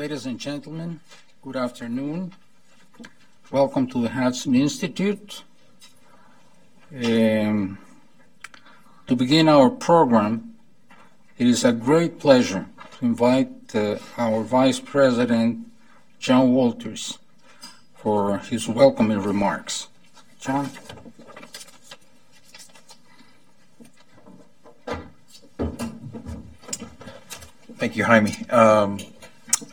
Ladies and gentlemen, good afternoon. Welcome to the Hudson Institute. Um, to begin our program, it is a great pleasure to invite uh, our Vice President, John Walters, for his welcoming remarks. John? Thank you, Jaime. Um,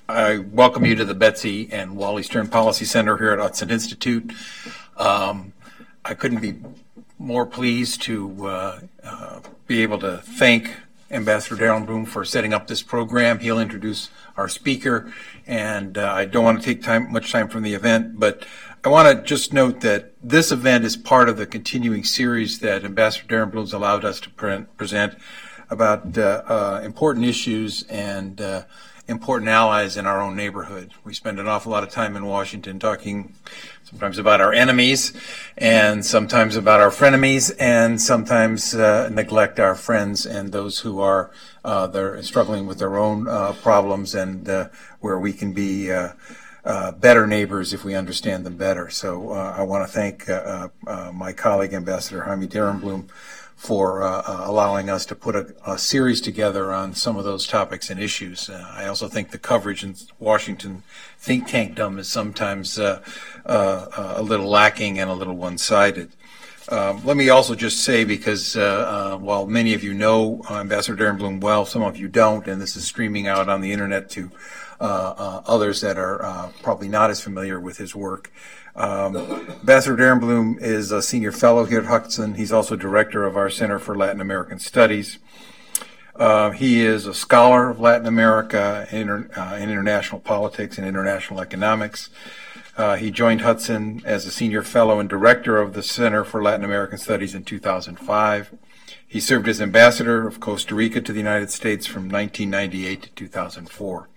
I welcome you to the Betsy and Wally Stern Policy Center here at Hudson Institute. Um, I couldn't be more pleased to uh, uh, be able to thank Ambassador Daremblum for setting up this program. He'll introduce our speaker, and uh, I don't want to take time, much time from the event, but I want to just note that this event is part of the continuing series that Ambassador Daremblum's allowed us to pre- present about uh, uh, important issues and uh, important allies in our own neighborhood. We spend an awful lot of time in Washington talking sometimes about our enemies and sometimes about our frenemies and sometimes uh, neglect our friends and those who are uh, they're struggling with their own uh, problems and where we can be uh, better neighbors if we understand them better. So uh, I want to thank uh, my colleague, Ambassador Jaime Daremblum, for uh, uh, allowing us to put a, a, series together on some of those topics and issues. Uh, I also think the coverage in Washington think tankdom is sometimes uh, uh, a little lacking and a little one-sided. Um, let me also just say, because while many of you know Ambassador Daremblum well, some of you don't, and this is streaming out on the internet to others that are probably not as familiar with his work. Um, Ambassador Daremblum is a senior fellow here at Hudson. He's also director of our Center for Latin American Studies. Uh, he is a scholar of Latin America inter, uh, in international politics and international economics. Uh, he joined Hudson as a senior fellow and director of the Center for Latin American Studies in 2005. He served as ambassador of Costa Rica to the United States from 1998 to 2004.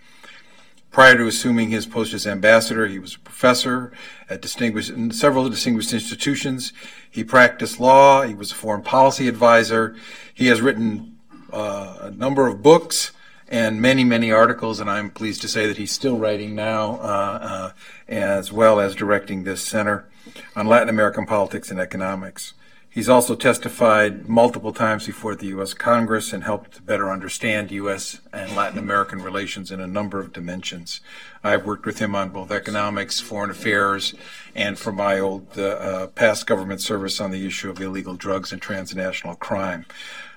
Prior to assuming his post as ambassador, he was a professor at distinguished, several distinguished institutions. He practiced law. He was a foreign policy advisor. He has written uh, a number of books and many, many articles, and I'm pleased to say that he's still writing now, uh, uh, as well as directing this center on Latin American politics and economics. He's also testified multiple times before the U.S. Congress and helped to better understand U.S. and Latin American relations in a number of dimensions. I've worked with him on both economics, foreign affairs, and for my old uh, uh, past government service on the issue of illegal drugs and transnational crime.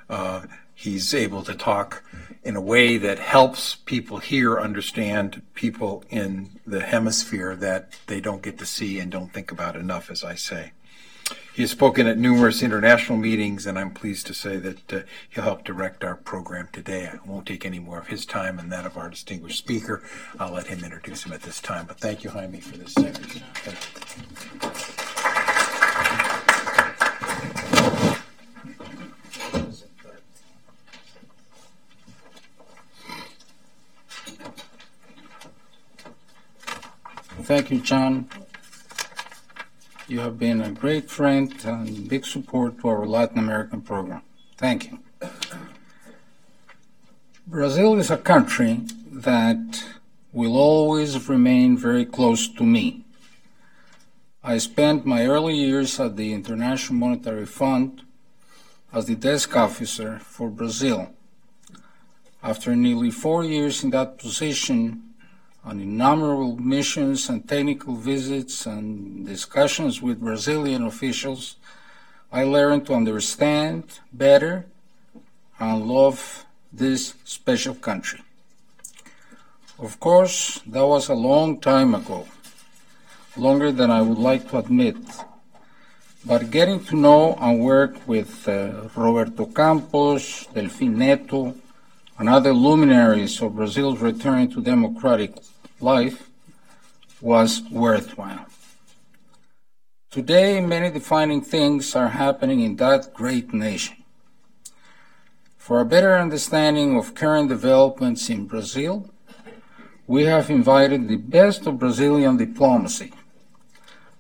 Uh, he's able to talk in a way that helps people here understand people in the hemisphere that they don't get to see and don't think about enough, as I say. He has spoken at numerous international meetings, and I'm pleased to say that uh, he'll help direct our program today. I won't take any more of his time and that of our distinguished speaker. I'll let him introduce him at this time. But thank you, Jaime, for this series. Thank you, John. You have been a great friend and big support to our Latin American program. Thank you. Brazil is a country that will always remain very close to me. I spent my early years at the International Monetary Fund as the desk officer for Brazil. After nearly four years in that position, on innumerable missions and technical visits and discussions with Brazilian officials, I learned to understand better and love this special country. Of course, that was a long time ago, longer than I would like to admit. But getting to know and work with uh, Roberto Campos, Delfim Netto, and other luminaries of Brazil's return to democratic life was worthwhile. Today, many defining things are happening in that great nation. For a better understanding of current developments in Brazil, we have invited the best of Brazilian diplomacy.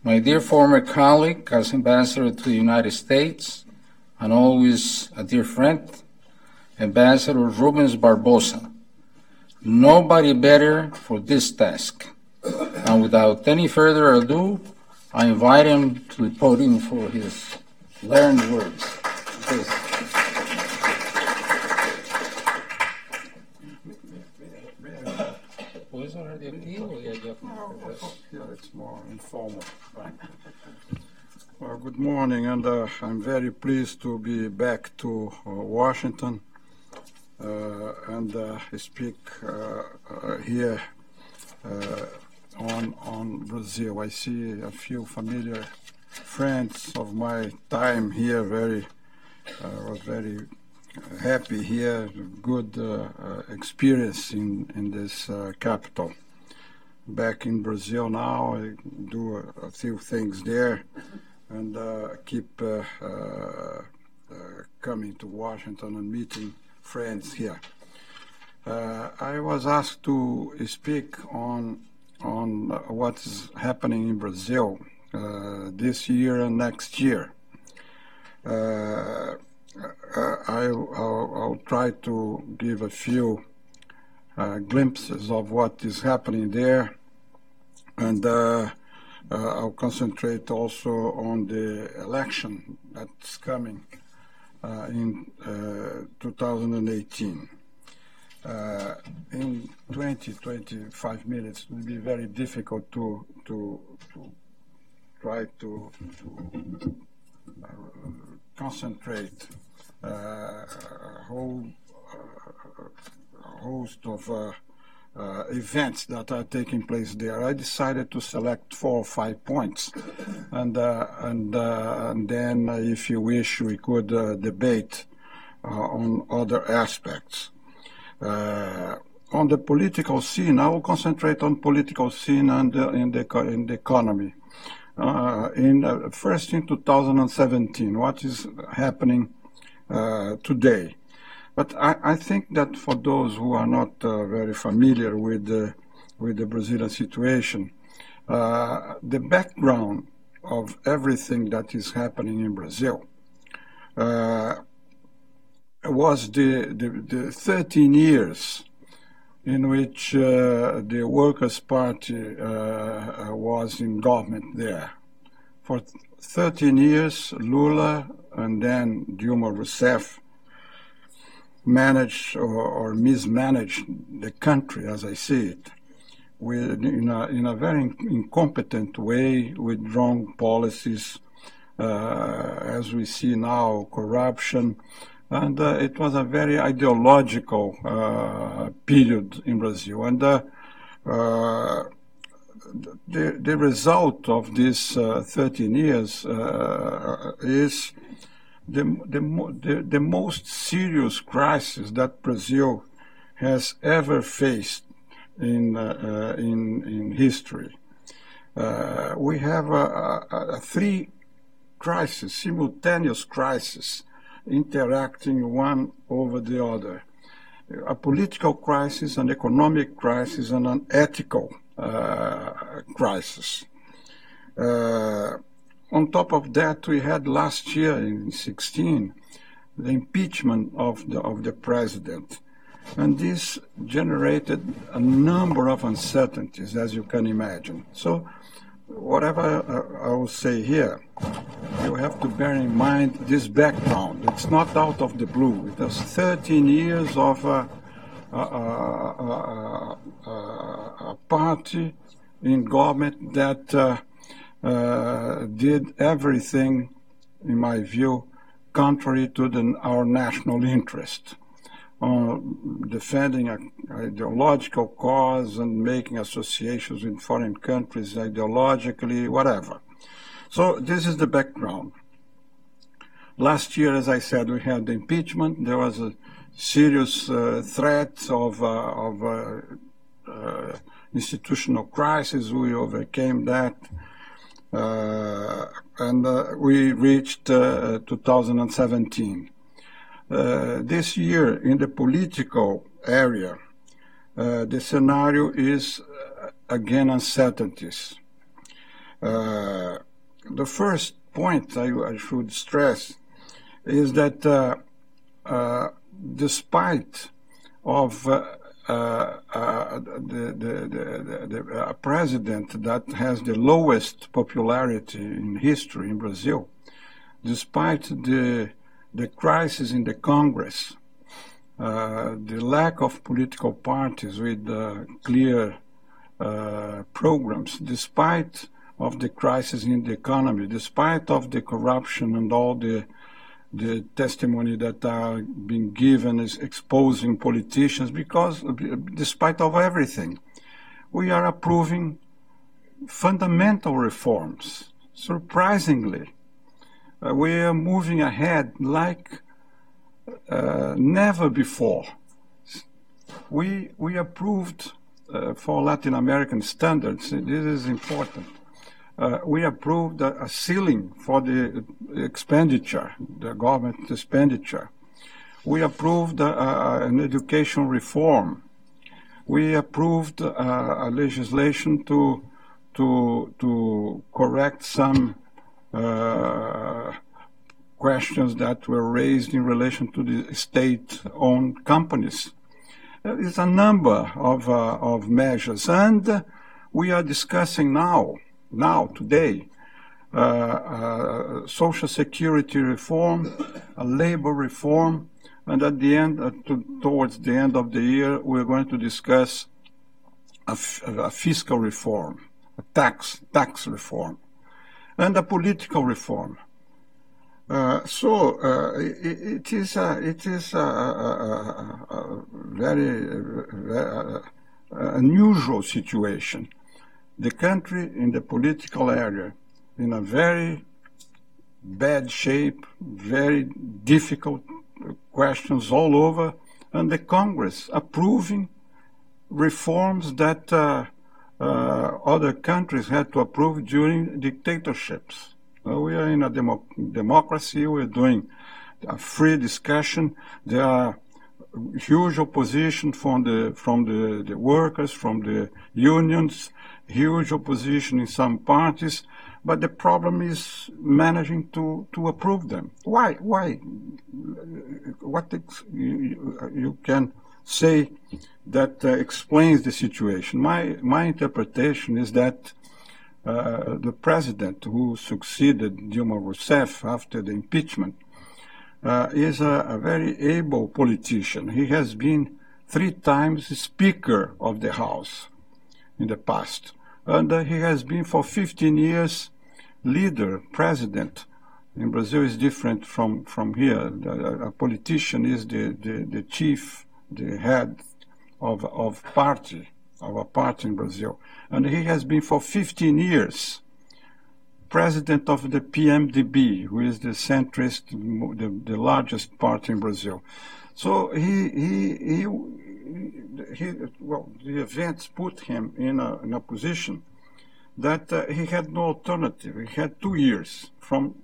My dear former colleague, as ambassador to the United States, and always a dear friend, Ambassador Rubens Barbosa, nobody better for this task. And without any further ado, I invite him to the podium for his learned words. Please. Well, good morning, and uh, I'm very pleased to be back to uh, Washington and uh, speak uh, uh, here on on Brazil. I see a few familiar friends of my time here. Very was very happy here. Good experience in in this capital back in Brazil now. I do a, a few things there and uh, keep uh, uh, coming to Washington and meeting friends here. I was asked to speak on on what's happening in Brazil this year and next year. I, will try to give a few uh, glimpses of what is happening there. And uh, uh, I'll concentrate also on the election that's coming in 2018. Uh, in 20, 25 minutes, it will be very difficult to, try to, uh, concentrate uh, a whole host of uh, uh, events that are taking place there. I decided to select four or five points, and uh, and, uh, and then, uh, if you wish, we could uh, debate on other aspects. on the political scene, I will concentrate on political scene and in the in the economy. in first in 2017, what is happening today? But I, I, think that for those who are not uh, very familiar with the, with the Brazilian situation, uh, the background of everything that is happening in Brazil uh, was the, the, the, 13 years in which uh, the Workers' Party uh, was in government there. For 13 years, Lula and then Dilma Rousseff managed or, or mismanaged the country, as I see it, with, in, a, in a very incompetent way with wrong policies, uh, as we see now, corruption. And uh, it was a very ideological uh, period in Brazil. And uh, uh, the, the result of these uh, 13 years is the, the, the, the most serious crisis that Brazil has ever faced in, uh, uh, in, in history. Uh, we have a, a, a three crises, simultaneous crises, interacting one over the other. A political crisis, an economic crisis, and an ethical uh, crisis. Uh, on top of that, we had last year in 16 the impeachment of the, of the president. And this generated a number of uncertainties, as you can imagine. So, whatever uh, I will say here, you have to bear in mind this background. It's not out of the blue. It has 13 years of a, a, a, a party in government that uh, uh, did everything, in my view, contrary to the, our national interest. Uh, defending an ideological cause and making associations with foreign countries ideologically, whatever. So this is the background. Last year, as I said, we had the impeachment. There was a serious uh, threat of, uh, of uh, uh, institutional crisis. We overcame that. Uh, and uh, we reached uh, 2017. Uh, this year, in the political area, uh, the scenario is uh, again uncertainties. the first point I, should stress is that despite of the, the, the, the uh, president that has the lowest popularity in history in Brazil, despite the, the crisis in the Congress, uh, the lack of political parties with uh, clear uh, programs, despite of the crisis in the economy, despite of the corruption and all the the testimony that are being given is exposing politicians because despite of everything we are approving fundamental reforms surprisingly. Uh, we are moving ahead like uh, never before. We we approved uh, for Latin American standards. This is important uh, we approved a, a, ceiling for the expenditure, the government expenditure. We approved uh, uh an education reform. We approved uh, a legislation to to to correct some uh, questions that were raised in relation to the state-owned companies. There is a number of of measures, and we are discussing now now, today, uh, uh, social security reform, a labor reform, and at the end, uh, to, towards the end of the year, we're going to discuss a, fiscal reform, a tax tax reform, and a political reform. Uh, so uh, it, it is a, it is a, a, a very, very unusual situation the country in the political area in a very bad shape, very difficult questions all over, and the Congress approving reforms that uh, uh, other countries had to approve during dictatorships. we are in a demo- democracy, we're doing a free discussion. There are huge opposition from the from the, the workers, from the unions, huge opposition in some parties, but the problem is managing to, to approve them. Why? Why? What ex- you, you, can say that uh, explains the situation? My my interpretation is that uh, the president who succeeded Dilma Rousseff after the impeachment uh, is a, a very able politician. He has been three times Speaker of the House in the past. And uh, he has been for 15 years leader, president. In Brazil is different from, from here. A, a politician is the, the, the, chief, the head of, of party, of a party in Brazil. And he has been for 15 years president of the PMDB, who is the centrist, the, the largest party in Brazil. So he, he, he he, well, the events put him in a, in a position that uh, he had no alternative. He had two years from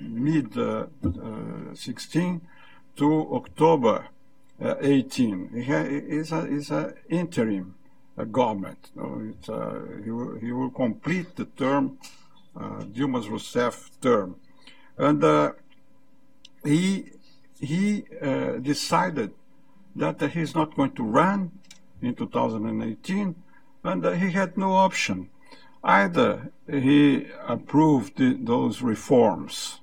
mid uh, uh, 16 to October uh, 18. He is a is interim uh, government. Uh, he will, he will complete the term, Dilma Rousseff term, and he he decided that he's not going to run in 2018, and he had no option. Either he approved those reforms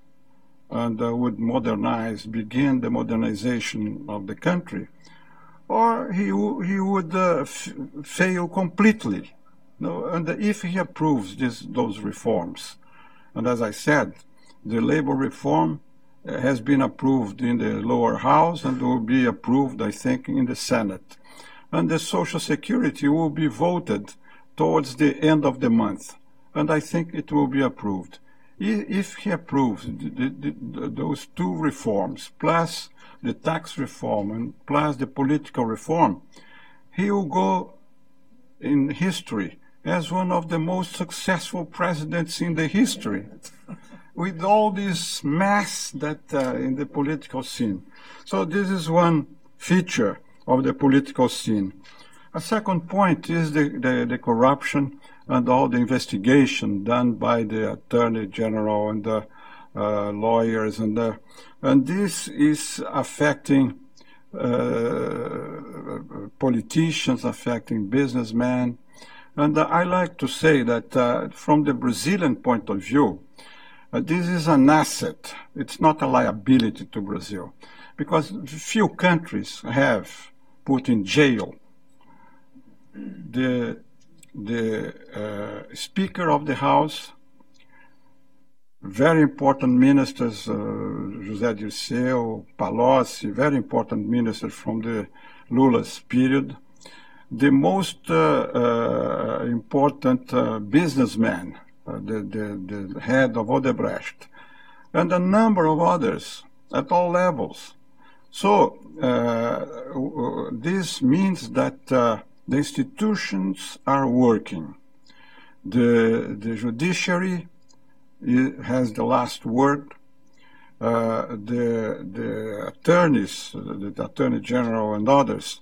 and uh, would modernize, begin the modernization of the country, or he, he would uh, fail completely. And if he approves this, those reforms, and as I said, the labor reform has been approved in the lower house and will be approved, I think, in the Senate. And the Social Security will be voted towards the end of the month, and I think it will be approved. If he approves the, the, the, those two reforms, plus the tax reform and plus the political reform, he will go in history as one of the most successful presidents in the history with all this mess that uh, in the political scene. So this is one feature of the political scene. A second point is the, the, the corruption and all the investigation done by the attorney general and the uh, lawyers and the, and this is affecting uh, politicians, affecting businessmen. And I like to say that uh, from the Brazilian point of view, this is an asset. It's not a liability to Brazil because few countries have put in jail the, the uh, Speaker of the House, very important ministers, uh, José Dirceu, Palocci, very important ministers from the Lula's period, the most uh, uh, important uh, businessman, the, the, the head of Odebrecht, and a number of others at all levels. So uh, this means that the institutions are working. The, the judiciary has the last word. Uh, the, the attorneys, the attorney general and others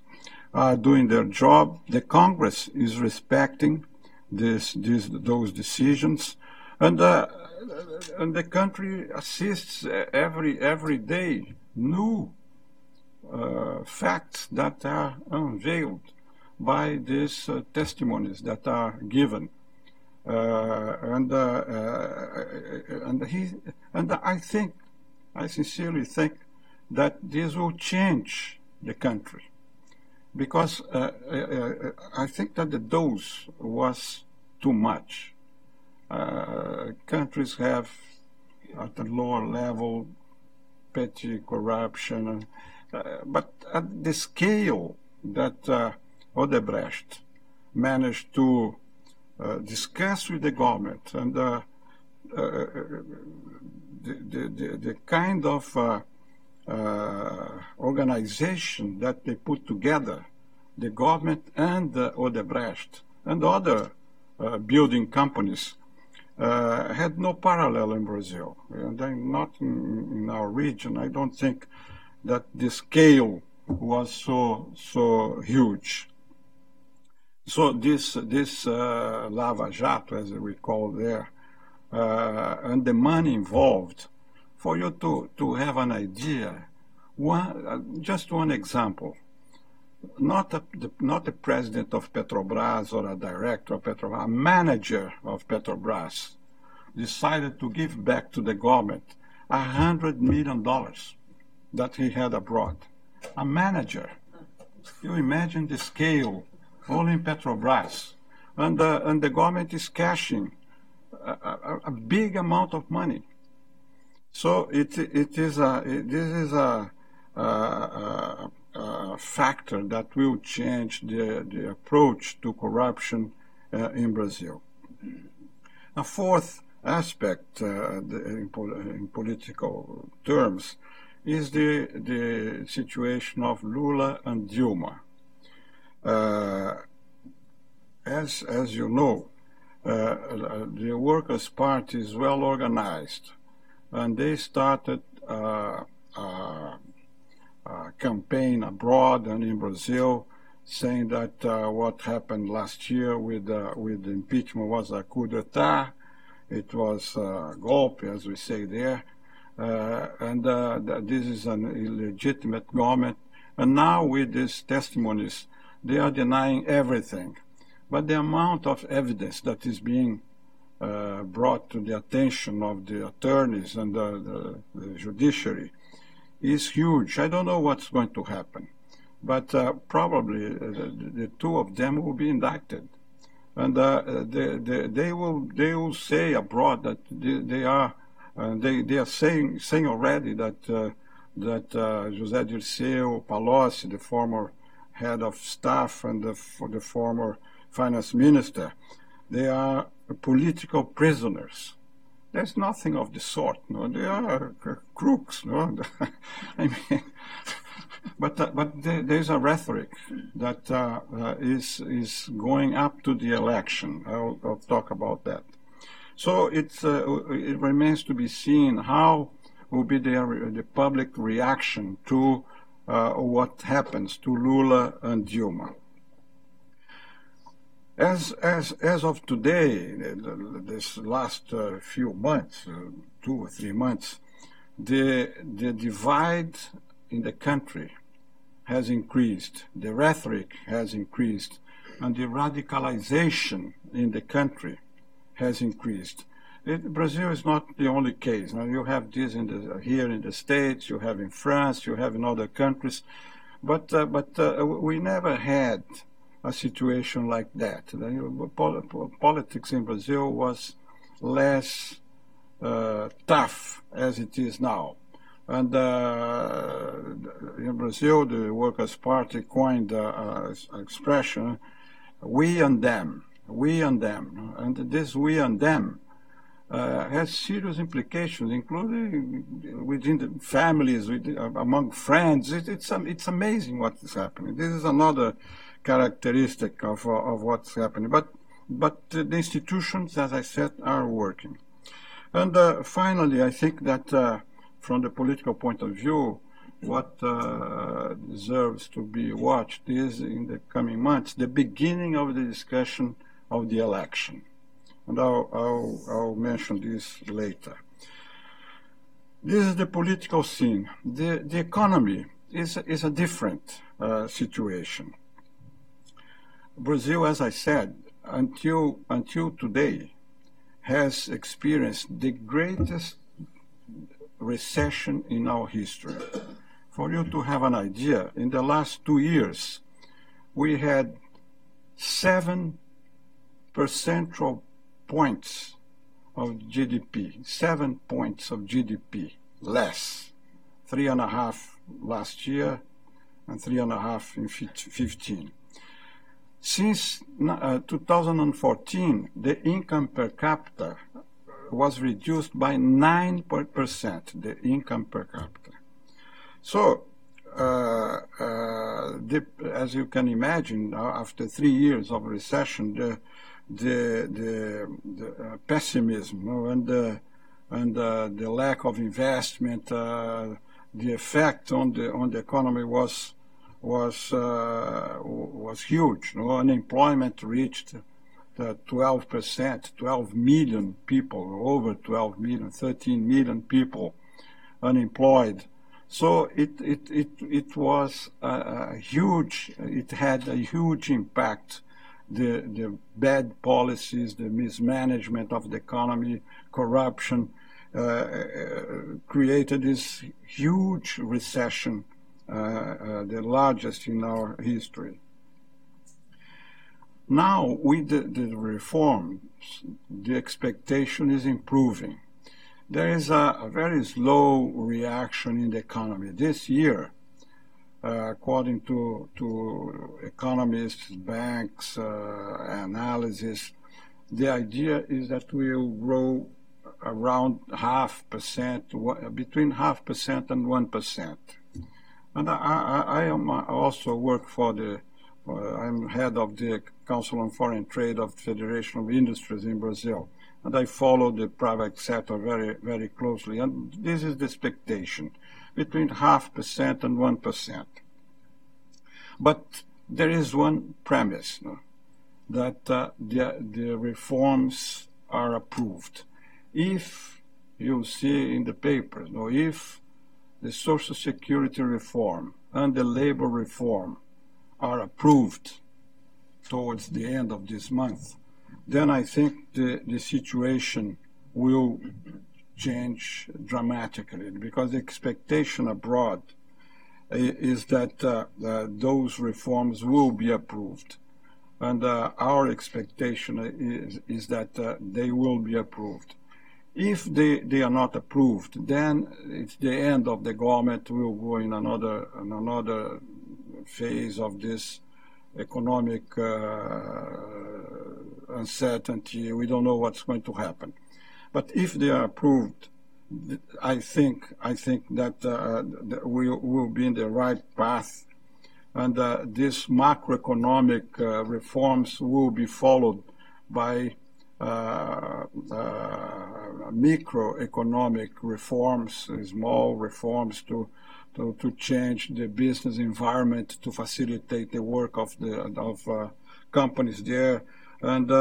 are doing their job. The Congress is respecting this, this, those decisions, and, uh, and the country assists every every day new uh, facts that are unveiled by these uh, testimonies that are given. Uh, and uh, uh, and he and I think, I sincerely think that this will change the country, because uh, uh, uh, I think that the dose was too much. countries have at a lower level petty corruption, but at the scale that Odebrecht managed to uh, discuss with the government and uh, uh, the, the, the, kind of organization that they put together, the government and Odebrecht and other building companies, uh, had no parallel in Brazil, and not in, in, our region. I don't think that the scale was so so huge. So this this uh, lava jato, as we call there, uh, and the money involved, for you to to have an idea, one uh, just one example. Not a, the, not the president of Petrobras or a director of Petrobras, a manager of Petrobras decided to give back to the government a hundred million dollars that he had abroad. A manager. You imagine the scale only in Petrobras. And, uh, and the government is cashing a, a, a, big amount of money. So it, it is a, it, this is a, a, a, factor that will change the, the approach to corruption uh, in Brazil. A fourth aspect uh, in, in, political terms is the, the situation of Lula and Dilma. Uh, as, as you know, uh, the Workers' Party is well organized, and they started uh, a campaign abroad and in Brazil saying that uh, what happened last year with uh, with impeachment was a coup d'état. It was a golpe, as we say there, uh, and this is an illegitimate government. And now with these testimonies they are denying everything. But the amount of evidence that is being uh, brought to the attention of the attorneys and the, the, the, judiciary is huge. I don't know what's going to happen, but uh, probably uh, the, the, two of them will be indicted, and uh, they, they, will they will say abroad that they, they are they they are saying saying already that that José Dirceu Palocci, the former head of staff and the, the former finance minister. They are political prisoners. There's nothing of the sort. No, they are crooks. No, I mean, but uh, but there, there's a rhetoric that uh, uh, is is going up to the election. I'll, I'll talk about that. So it's uh, it remains to be seen how will be the the public reaction to uh, what happens to Lula and Dilma. As, as, as of today, this last uh, few months, uh, two or three months, the, the divide in the country has increased, the rhetoric has increased, and the radicalization in the country has increased. It, Brazil is not the only case. Now you have this in the, here in the States, you have in France, you have in other countries, but uh, but uh, we never had a situation like that. Politics in Brazil was less uh, tough as it is now. And uh, in Brazil, the Workers' Party coined the expression, we and them, we and them. And this we and them uh, has serious implications, including within the families, with, uh, among friends. It, it's, it's amazing what is happening. This is another characteristic of, of what's happening. But, but the institutions, as I said, are working. And uh, finally, I think that uh, from the political point of view, what uh, deserves to be watched is in the coming months the beginning of the discussion of the election and I'll, I'll, I'll mention this later. This is the political scene. The, the economy is, is a different uh, situation. Brazil, as I said, until, until today, has experienced the greatest recession in our history. For you to have an idea, in the last two years, we had seven percentile points of GDP, seven points of GDP less, three and a half last year and three and a half in 15. Since uh, 2014, the income per capita was reduced by 9%, the income per capita. So, uh, uh, the, as you can imagine, uh, after three years of recession, the the the, the uh, pessimism and the and uh, the lack of investment, uh, the effect on the on the economy was was uh, was huge. You know, unemployment reached the 12 percent, 12 million people, over 12 million, 13 million people unemployed. So it it it it was a, a huge. It had a huge impact the, the bad policies, the mismanagement of the economy, corruption, uh, uh, created this huge recession, uh, uh, the largest in our history. Now, with the, the reforms, the expectation is improving. There is a, a very slow reaction in the economy. This year, uh, according to, to economists, banks, uh, analysis, the idea is that we will grow around half percent, between half percent and one percent. And I, I, I am also work for the, uh, I'm head of the Council on Foreign Trade of Federation of Industries in Brazil. And I follow the private sector very, very closely. And this is the expectation between half percent and one percent. But there is one premise no, that uh, the, the reforms are approved. If you see in the papers, no, if the Social Security reform and the labor reform are approved towards the end of this month, then I think the, the situation will change dramatically because the expectation abroad is that uh, uh, those reforms will be approved. And uh, our expectation is, is that they will be approved. If they, they are not approved, then it's the end of the government. We'll go in another, in another phase of this economic uh, uncertainty. We don't know what's going to happen. But if they are approved, I think I think that, uh, we will be in the right path, and uh, these macroeconomic uh, reforms will be followed by microeconomic reforms, small reforms to, to to change the business environment to facilitate the work of the of uh, companies there, and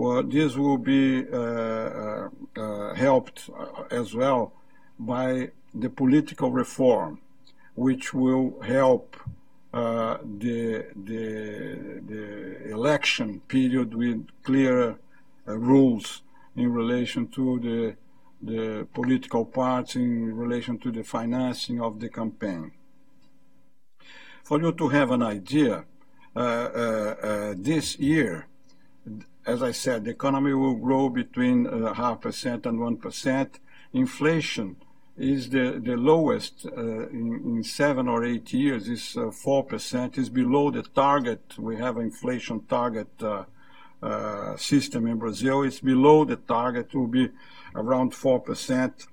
well, this will be uh, uh, uh, helped as well by the political reform, which will help uh, the, the, the election period with clear uh, rules in relation to the, the political parts in relation to the financing of the campaign. For you to have an idea, uh, uh, uh, this year, as I said, the economy will grow between half percent and one percent. Inflation is the, the lowest uh, in, in, seven or eight years, is uh, 4%, is below the target. We have inflation target uh, uh system in Brazil. It's below the target, will be around 4%.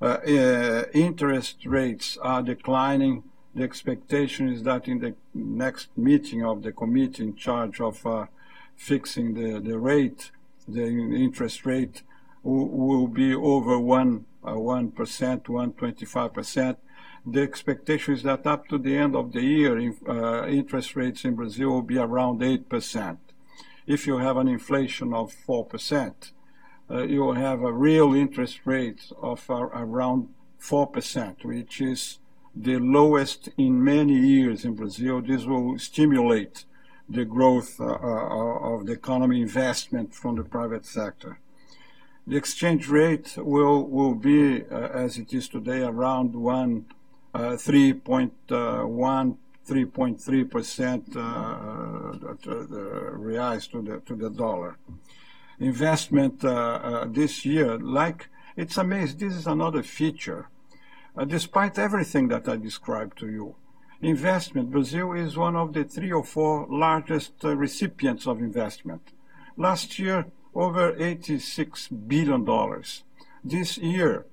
Uh, uh, interest rates are declining. The expectation is that in the next meeting of the committee in charge of fixing the, the rate, the interest rate, will, will be over one 1%, 1.25%. The expectation is that up to the end of the year, uh, interest rates in Brazil will be around 8%. If you have an inflation of 4%, uh, you will have a real interest rate of around 4%, which is the lowest in many years in Brazil. This will stimulate the growth uh, of the economy investment from the private sector. The exchange rate will, will be, uh, as it is today, around one, uh, 3.1, 3.3 percent uh, reais to the to the dollar. Investment uh, uh, this year, like it's amazing. This is another feature. Uh, despite everything that I described to you, investment. Brazil is one of the three or four largest recipients of investment. Last year, over $86 billion. This year, uh,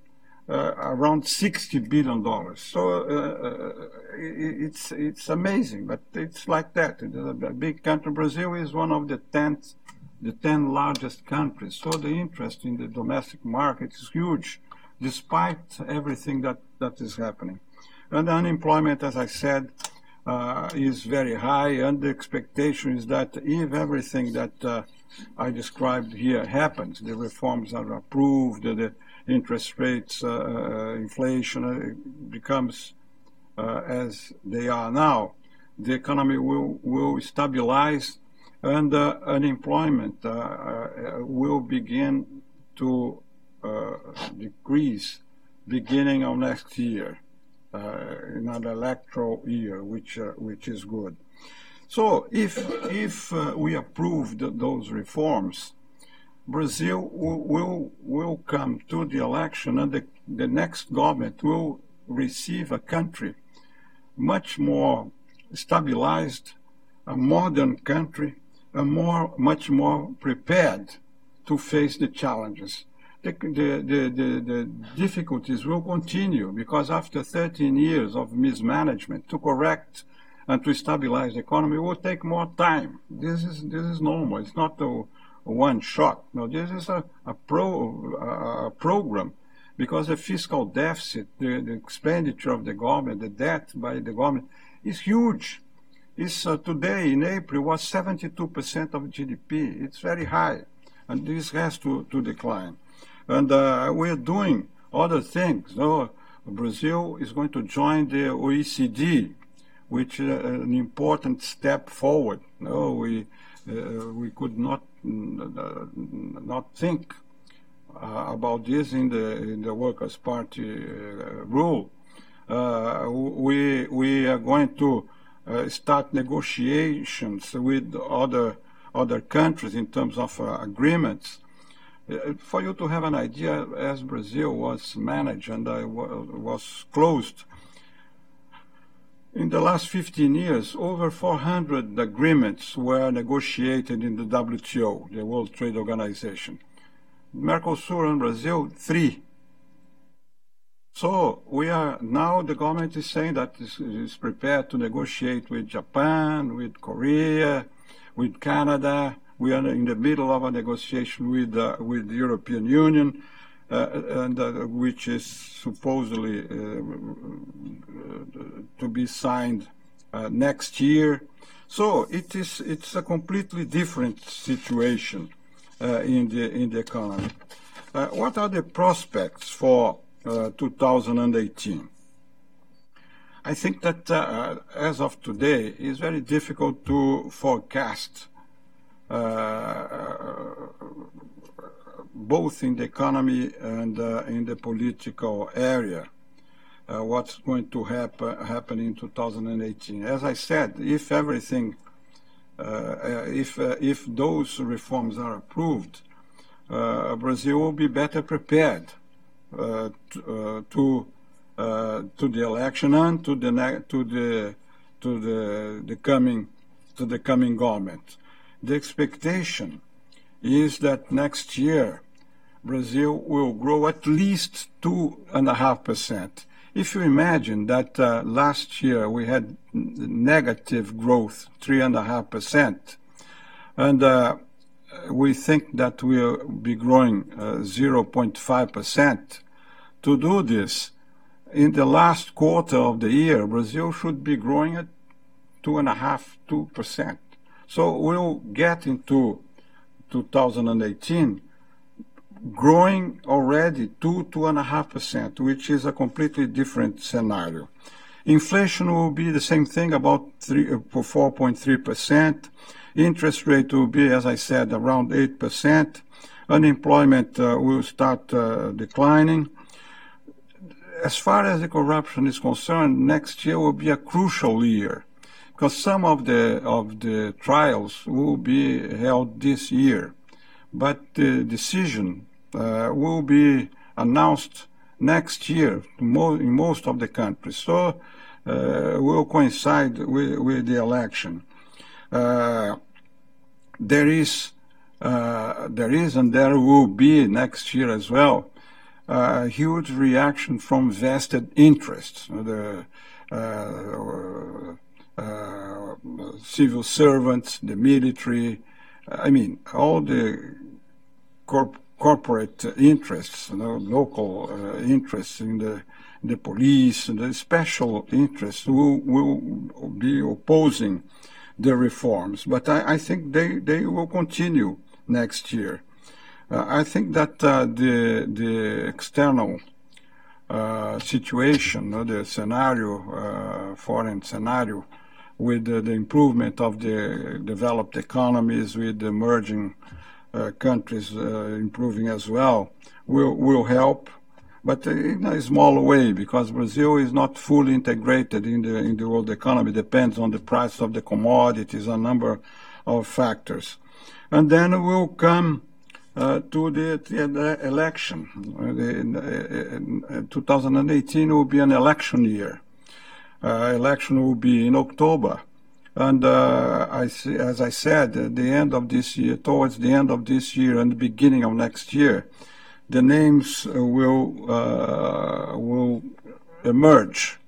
around $60 billion. So uh, uh it's, it's amazing, but it's like that. It's a big country. Brazil is one of the 10, the 10 largest countries. So the interest in the domestic market is huge, despite everything that, that is happening. And unemployment, as I said, uh, is very high, and the expectation is that if everything that uh, I described here happens, the reforms are approved, the interest rates, uh, uh inflation uh, becomes uh, as they are now, the economy will, will stabilize and uh, unemployment uh, will begin to decrease beginning of next year, in an electoral year, which, which is good. So if, if we approve the, those reforms, Brazil will, will, will come to the election and the, the next government will receive a country much more stabilized, a modern country, a more, much more prepared to face the challenges. The, the, the, the, difficulties will continue because after 13 years of mismanagement to correct and to stabilize the economy will take more time. This is this is normal. It's not a one shot. No, this is a, a pro a, program because the fiscal deficit, the, the, expenditure of the government, the debt by the government is huge. It's uh, today in April was 72% of GDP. It's very high, and this has to, to decline. And uh, we're doing other things. No, Brazil is going to join the OECD, which is uh, an important step forward. No, we uh, we could not not think uh, about this in the in the Workers' Party uh, rule. Uh, we we are going to start negotiations with other other countries in terms of agreements. for you to have an idea, as Brazil was managed and was closed in the last 15 years, over 400 agreements were negotiated in the WTO, the World Trade Organization. Mercosur and Brazil, three. So we are now the government is saying that it is prepared to negotiate with Japan, with Korea, with Canada. We are in the middle of a negotiation with uh, with the European Union. Uh, and uh, which is supposedly uh, to be signed next year. So it is it's a completely different situation in the in the economy. what are the prospects for 2018? I think that uh, as of today, it's very difficult to forecast uh, both in the economy and uh, in the political area. Uh, what's going to happen happen in 2018? As I said, if everything, uh, if if those reforms are approved, Brazil will be better prepared to, to to the election and to the to the to the the coming to the coming government. The expectation is that next year Brazil will grow at least two and a half percent. If you imagine that uh, last year we had negative growth, three and uh, we think that we'll be growing 0.5 uh, percent. To do this, in the last quarter of the year, Brazil should be growing at two and a half, two percent. So we'll get into 2018 growing already two, two and a half percent, which is a completely different scenario. Inflation will be the same thing, about three, 4.3 percent. Interest rate will be, as I said, around 8 percent. Unemployment uh, will start uh, declining as far as the corruption is concerned, next year will be a crucial year because some of the of the trials will be held this year, but the decision uh, will be announced next year in most of the countries. So uh, will coincide with, the election. Uh, there is uh, there is and there will be next year as well a huge reaction from vested interests. The uh, uh, civil servants, the military, I mean, all the corporate interests, you know, local uh, interests in the the police, the special interests will, will be opposing the reforms. But I, I think they, they will continue next year. Uh, I think that uh, the the external uh, situation, the scenario, foreign scenario, with the, improvement of the developed economies, with the emerging countries improving as well, will will help but in a small way because Brazil is not fully integrated in the in the world economy. Depends on the price of the commodities, a number of factors, and then we'll come uh, to the, the election. Uh, 2018 will be an election year. Uh, election will be in October. And uh, I see, as I said, at the end of this year, towards the end of this year and the beginning of next year, the names will will emerge.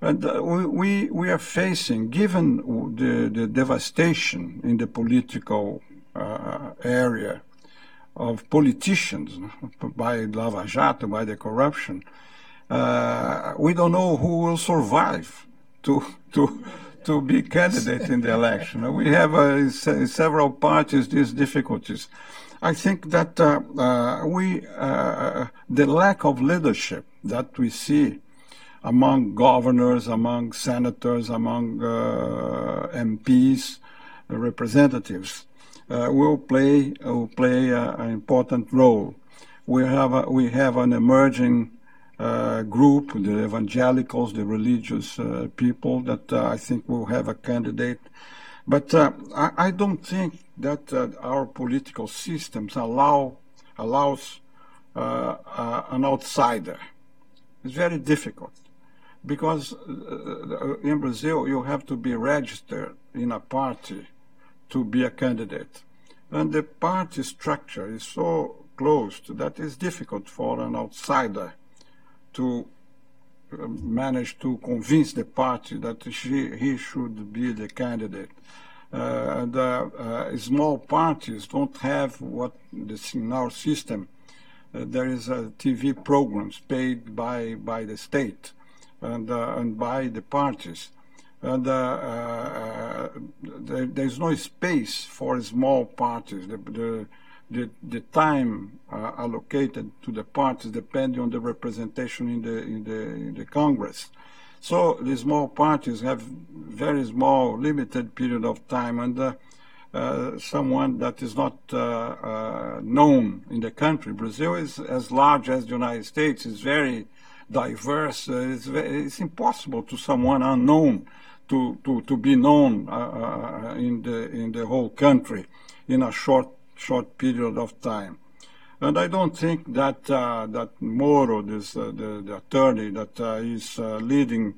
And uh, we, we are facing, given the, the devastation in the political uh, area, of politicians by Lava Jato, by the corruption, uh, we don't know who will survive to to to be candidate in the election. We have uh, several parties these difficulties. I think that uh, uh we uh, the lack of leadership that we see among governors, among senators, among uh, MPs, representatives uh, will play will play an important role. We have a, we have an emerging uh, group, the evangelicals, the religious uh, people that uh, I think will have a candidate. But uh, I, I, don't think that uh, our political systems allow allows an outsider. It's very difficult because in Brazil you have to be registered in a party to be a candidate. And the party structure is so closed that it's difficult for an outsider to uh, manage to convince the party that she, he should be the candidate. Uh, the uh, small parties don't have what this, in our system. Uh, there is a TV programs paid by by the state and uh, and by the parties and uh, uh, there, there's no space for small parties. The, the, the, the time uh, allocated to the parties depending on the representation in the, in the, in the Congress. So the small parties have very small, limited period of time, and uh, uh, someone that is not uh, uh, known in the country. Brazil is as large as the United States. is very diverse. Uh, it's, very, it's, impossible to someone unknown to, to, to be known in the in the whole country in a short short period of time. And I don't think that uh, that Moro, this uh, the, the, attorney that uh, is uh, leading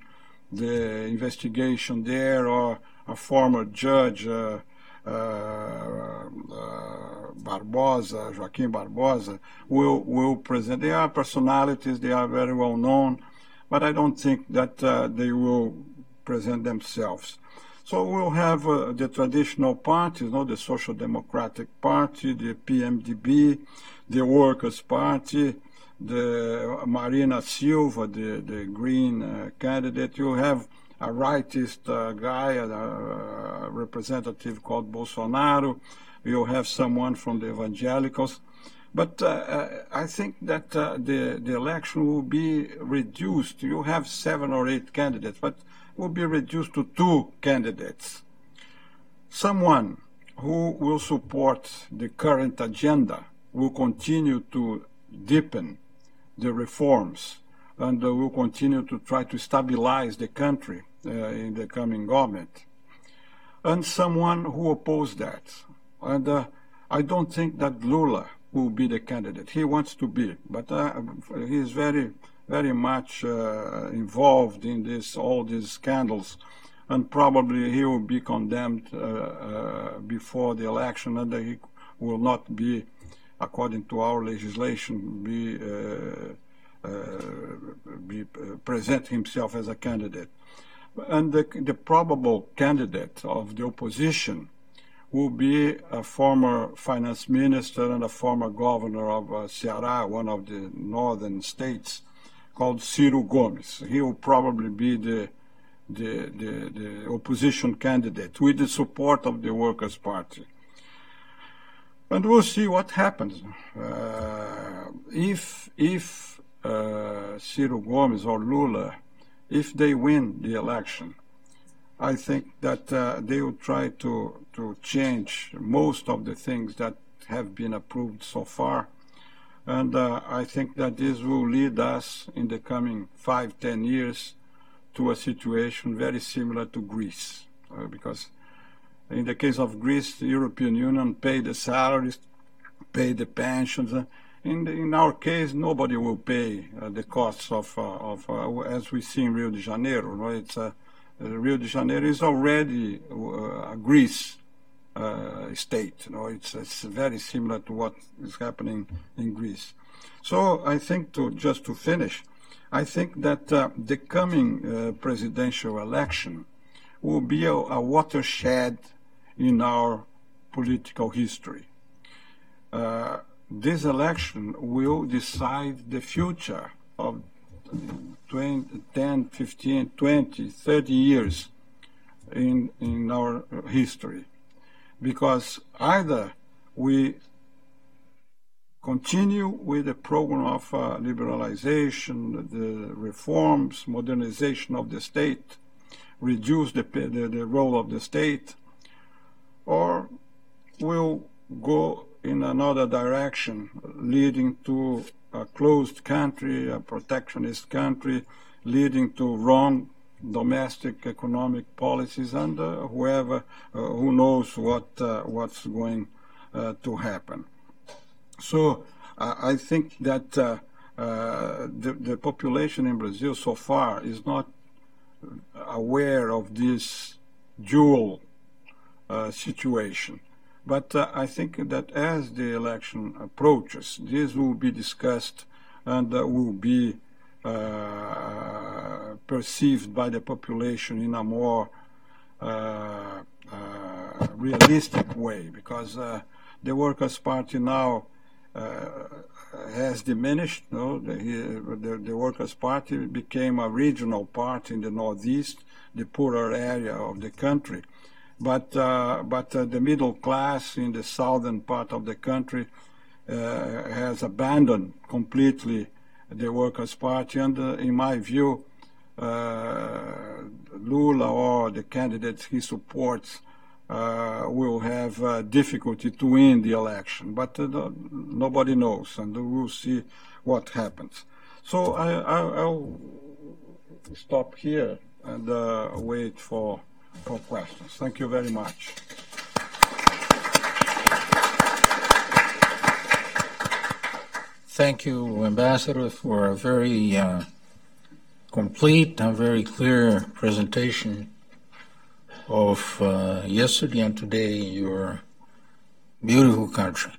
the investigation there, or a former judge, uh, uh, Barbosa, Joaquim Barbosa, will will present. They are personalities; they are very well known, but I don't think that they will present themselves. So we'll have uh, the traditional parties, know, the Social Democratic Party, the PMDB, the Workers' Party, the Marina Silva, the, the Green uh, candidate. You have a rightist uh, guy, a, a, representative called Bolsonaro. You have someone from the evangelicals. But uh, uh I think that uh, the, the election will be reduced. You have seven or eight candidates, but will be reduced to two candidates. Someone who will support the current agenda will continue to deepen the reforms and will continue to try to stabilize the country uh, in the coming government. And someone who opposes that. And uh, I don't think that Lula will be the candidate. He wants to be, but uh, he is very very much uh, involved in this all these scandals, and probably he will be condemned uh, uh, before the election, and he will not be, according to our legislation, be be present himself as a candidate. And the, the probable candidate of the opposition will be a former finance minister and a former governor of uh, Ceará, one of the northern states, called Ciro Gomes. He will probably be the, the, the, the opposition candidate with the support of the Workers' Party. And we'll see what happens. Uh, if if uh, Ciro Gomes or Lula, if they win the election, I think that uh, they will try to, to change most of the things that have been approved so far and uh, I think that this will lead us in the coming five, ten years to a situation very similar to Greece. Uh, because in the case of Greece, the European Union paid the salaries, paid the pensions. Uh, in, the, in our case, nobody will pay uh, the costs of, uh, of uh, as we see in Rio de Janeiro. Right? Rio de Janeiro is already Greece uh, state. You know, it's, it's very similar to what is happening in Greece. So I think to just to finish, I think that uh, the coming uh, presidential election will be a, a, watershed in our political history. Uh, this election will decide the future of 20, 10, 15, 20, 30 years in, in our history because either we continue with the program of uh, liberalization, the reforms, modernization of the state, reduce the, the, the role of the state, or we'll go in another direction, leading to a closed country, a protectionist country, leading to wrong domestic economic policies and uh, whoever uh, who knows what uh, what's going to happen. So I think that the, the population in Brazil so far is not aware of this dual uh, situation. But uh, I think that as the election approaches, this will be discussed and uh, will be uh, perceived by the population in a more uh, uh, realistic way because the Workers' Party now has diminished. No? The, the, the, Workers' Party became a regional party in the Northeast, the poorer area of the country. But, uh, but uh, the middle class in the southern part of the country uh, has abandoned completely the Workers' Party, and in my view, uh, Lula or the candidates he supports uh, will have uh, difficulty to win the election, but uh, nobody knows, and we'll see what happens. So I, will stop here and uh, wait for, for questions. Thank you very much. Thank you, Ambassador, for a very uh, complete and very clear presentation of uh, yesterday and today in your beautiful country.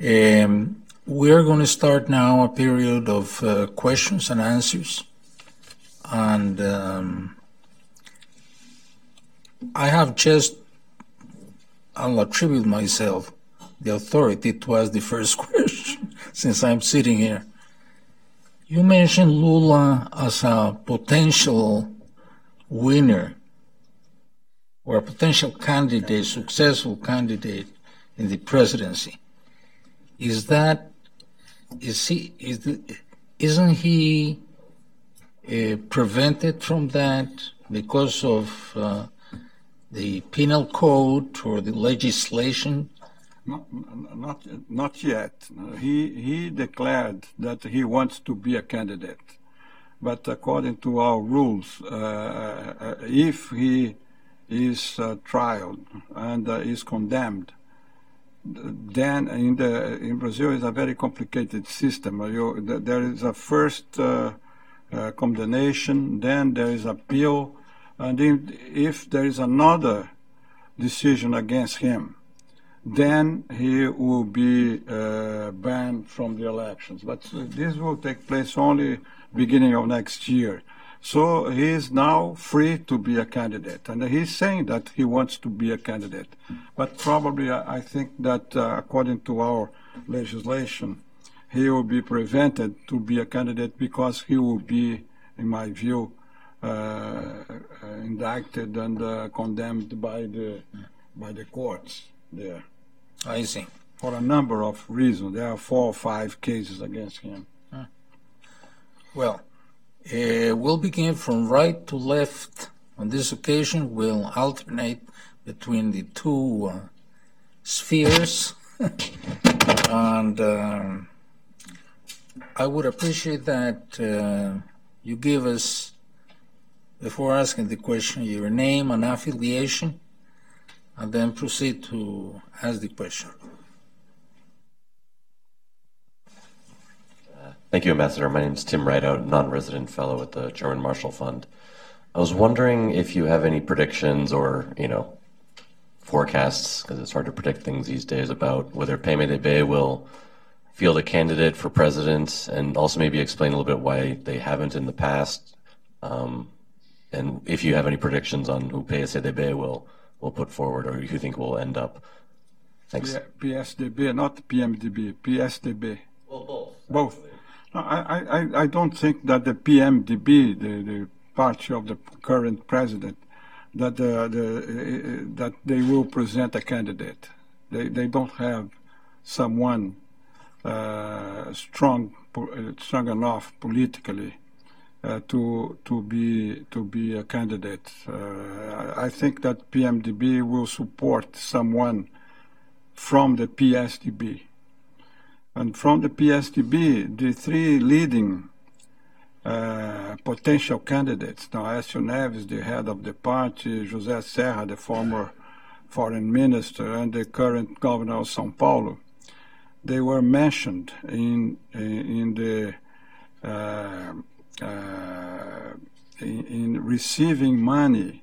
Um, we're going to start now a period of uh, questions and answers. And um, I have just, I'll attribute myself the authority to ask the first question since I'm sitting here. You mentioned Lula as a potential winner or a potential candidate, successful candidate in the presidency, is that is he is the, isn't he uh, prevented from that because of uh, the penal code or the legislation? Not, not, yet. He, he declared that he wants to be a candidate. But according to our rules, uh, uh if he is uh, tried and uh, is condemned, then in the in Brazil is a very complicated system. You, there is a first uh, uh, condemnation, then there is appeal, and if there is another decision against him, then he will be uh, banned from the elections. But this will take place only beginning of next year. So he is now free to be a candidate. And he's saying that he wants to be a candidate. But probably, I think that uh, according to our legislation, he will be prevented to be a candidate because he will be, in my view, uh, uh indicted and uh, condemned by the by the courts there. I see. For a number of reasons, there are four or five cases against him. Huh. Well, uh, we'll begin from right to left. On this occasion, we'll alternate between the two uh, spheres. and uh, I would appreciate that uh, you give us, before asking the question, your name and affiliation, and then proceed to ask the question. Thank you, Ambassador. My name is Tim Rideout, non-resident fellow at the German Marshall Fund. I was wondering if you have any predictions or, you know, forecasts, because it's hard to predict things these days, about whether PMDB will field a candidate for president, and also maybe explain a little bit why they haven't in the past, um, and if you have any predictions on who PSDB will will put forward or who you think will end up. Thanks. PSDB, not PMDB, PSDB. Well, both. Both. I, I, I don't think that the PMDB, the, the party of the current president, that the, the uh, that they will present a candidate. They they don't have someone uh, strong strong enough politically uh, to to be to be a candidate. Uh, I think that PMDB will support someone from the PSDB. And from the PSDB, the three leading uh, potential candidates, now Aécio Neves, the head of the party, José Serra, the former foreign minister, and the current governor of São Paulo, they were mentioned in, in the uh, in, in, receiving money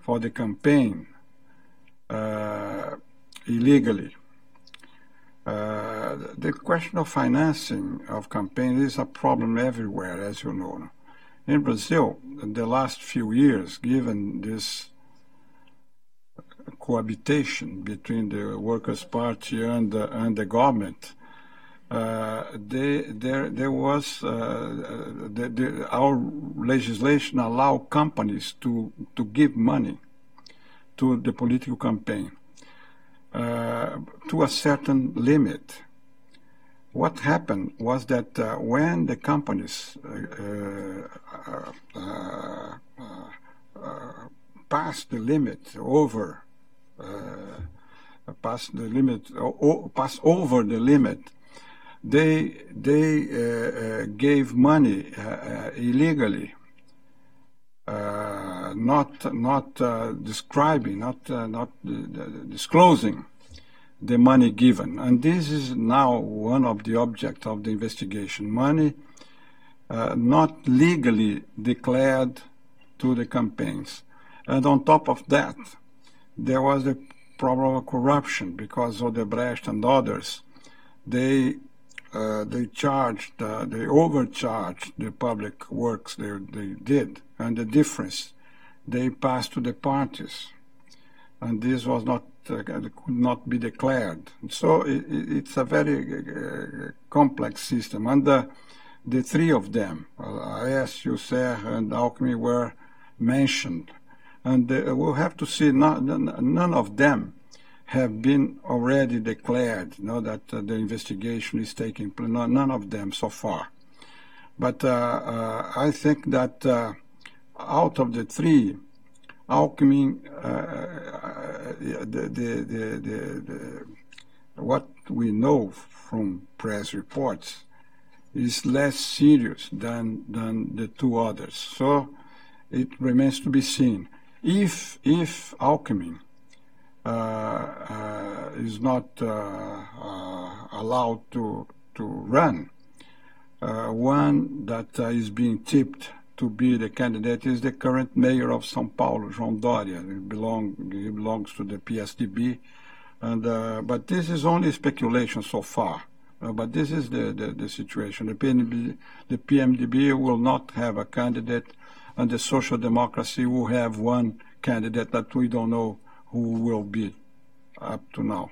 for the campaign uh, illegally. Uh, the question of financing of campaigns is a problem everywhere, as you know. In Brazil, in the last few years, given this cohabitation between the Workers' Party and the, and the government, they, there, there was uh, the, the, our legislation allow companies to, to give money to the political campaign. Uh, to a certain limit. What happened was that uh, when the companies uh, uh, past the limit over pass the limit o- pass over the limit they they uh, uh, gave money uh, illegally not not describing not not disclosing the money given. And this is now one of the objects of the investigation. Money not legally declared to the campaigns. And on top of that there was a problem of corruption because Odebrecht and others they uh, they charged, uh, they overcharged the public works they, they did, and the difference they passed to the parties, and this was not uh, could not be declared. So it, it's a very uh, complex system, and the, the three of them, Aécio, Serra, and Alckmin, were mentioned, and uh, we'll have to see. Not, none of them have been already declared, you know, that uh, the investigation is taking place. None of them so far. But uh, uh, I think that out of the three, uh, the, the, the, what we know from press reports is less serious than, than the two others. So it remains to be seen. If, if uh, is not uh, allowed to, to run. one that is being tipped to be the candidate is the current mayor of São Paulo, João Doria. He, belong, he belongs to the PSDB. And, uh, but this is only speculation so far. Uh, but this is the, the, the, situation. The PMDB, the PMDB will not have a candidate, and the Social Democracy will have one candidate that we don't know who will be up to now.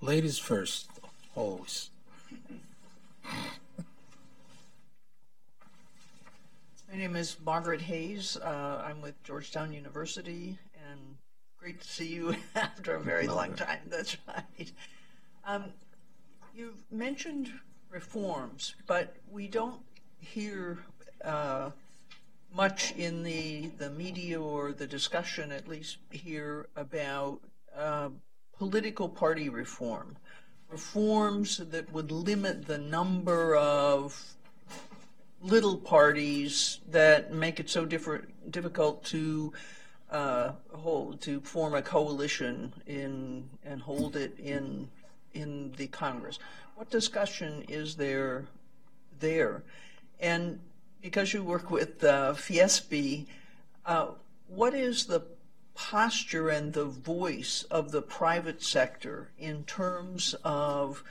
Ladies first, always. My name is Margaret Hayes. Uh, I'm with Georgetown University, and great to see you after a very long time. That's right. Um, you've mentioned reforms, but we don't hear uh, much in the, the media or the discussion, at least here, about uh, political party reform. Reforms that would limit the number of little parties that make it so different, difficult to uh, hold to form a coalition in and hold it in in the Congress. What discussion is there there? And because you work with uh, uh, what is the posture and the voice of the private sector in terms of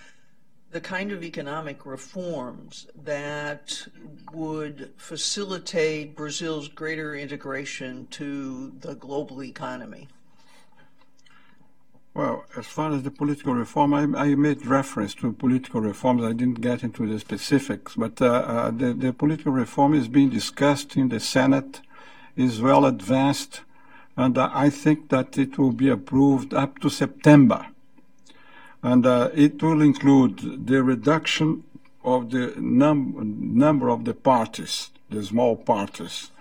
the kind of economic reforms that would facilitate Brazil's greater integration to the global economy? Well, as far as the political reform, I, I, made reference to political reforms. I didn't get into the specifics, but uh, uh, the, the, political reform is being discussed in the Senate, is well advanced, and uh, I think that it will be approved up to September. And uh, it will include the reduction of the num- number of the parties, the small parties.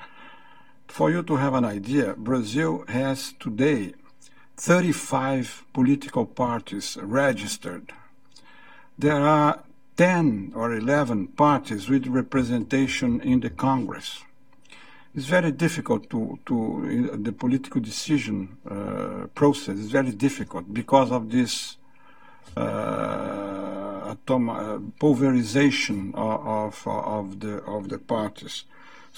For you to have an idea, Brazil has today 35 political parties registered. There are 10 or 11 parties with representation in the Congress. It's very difficult to, to the political decision uh, process is very difficult because of this uh, atom, uh, pulverization of, of, of, the, of the parties.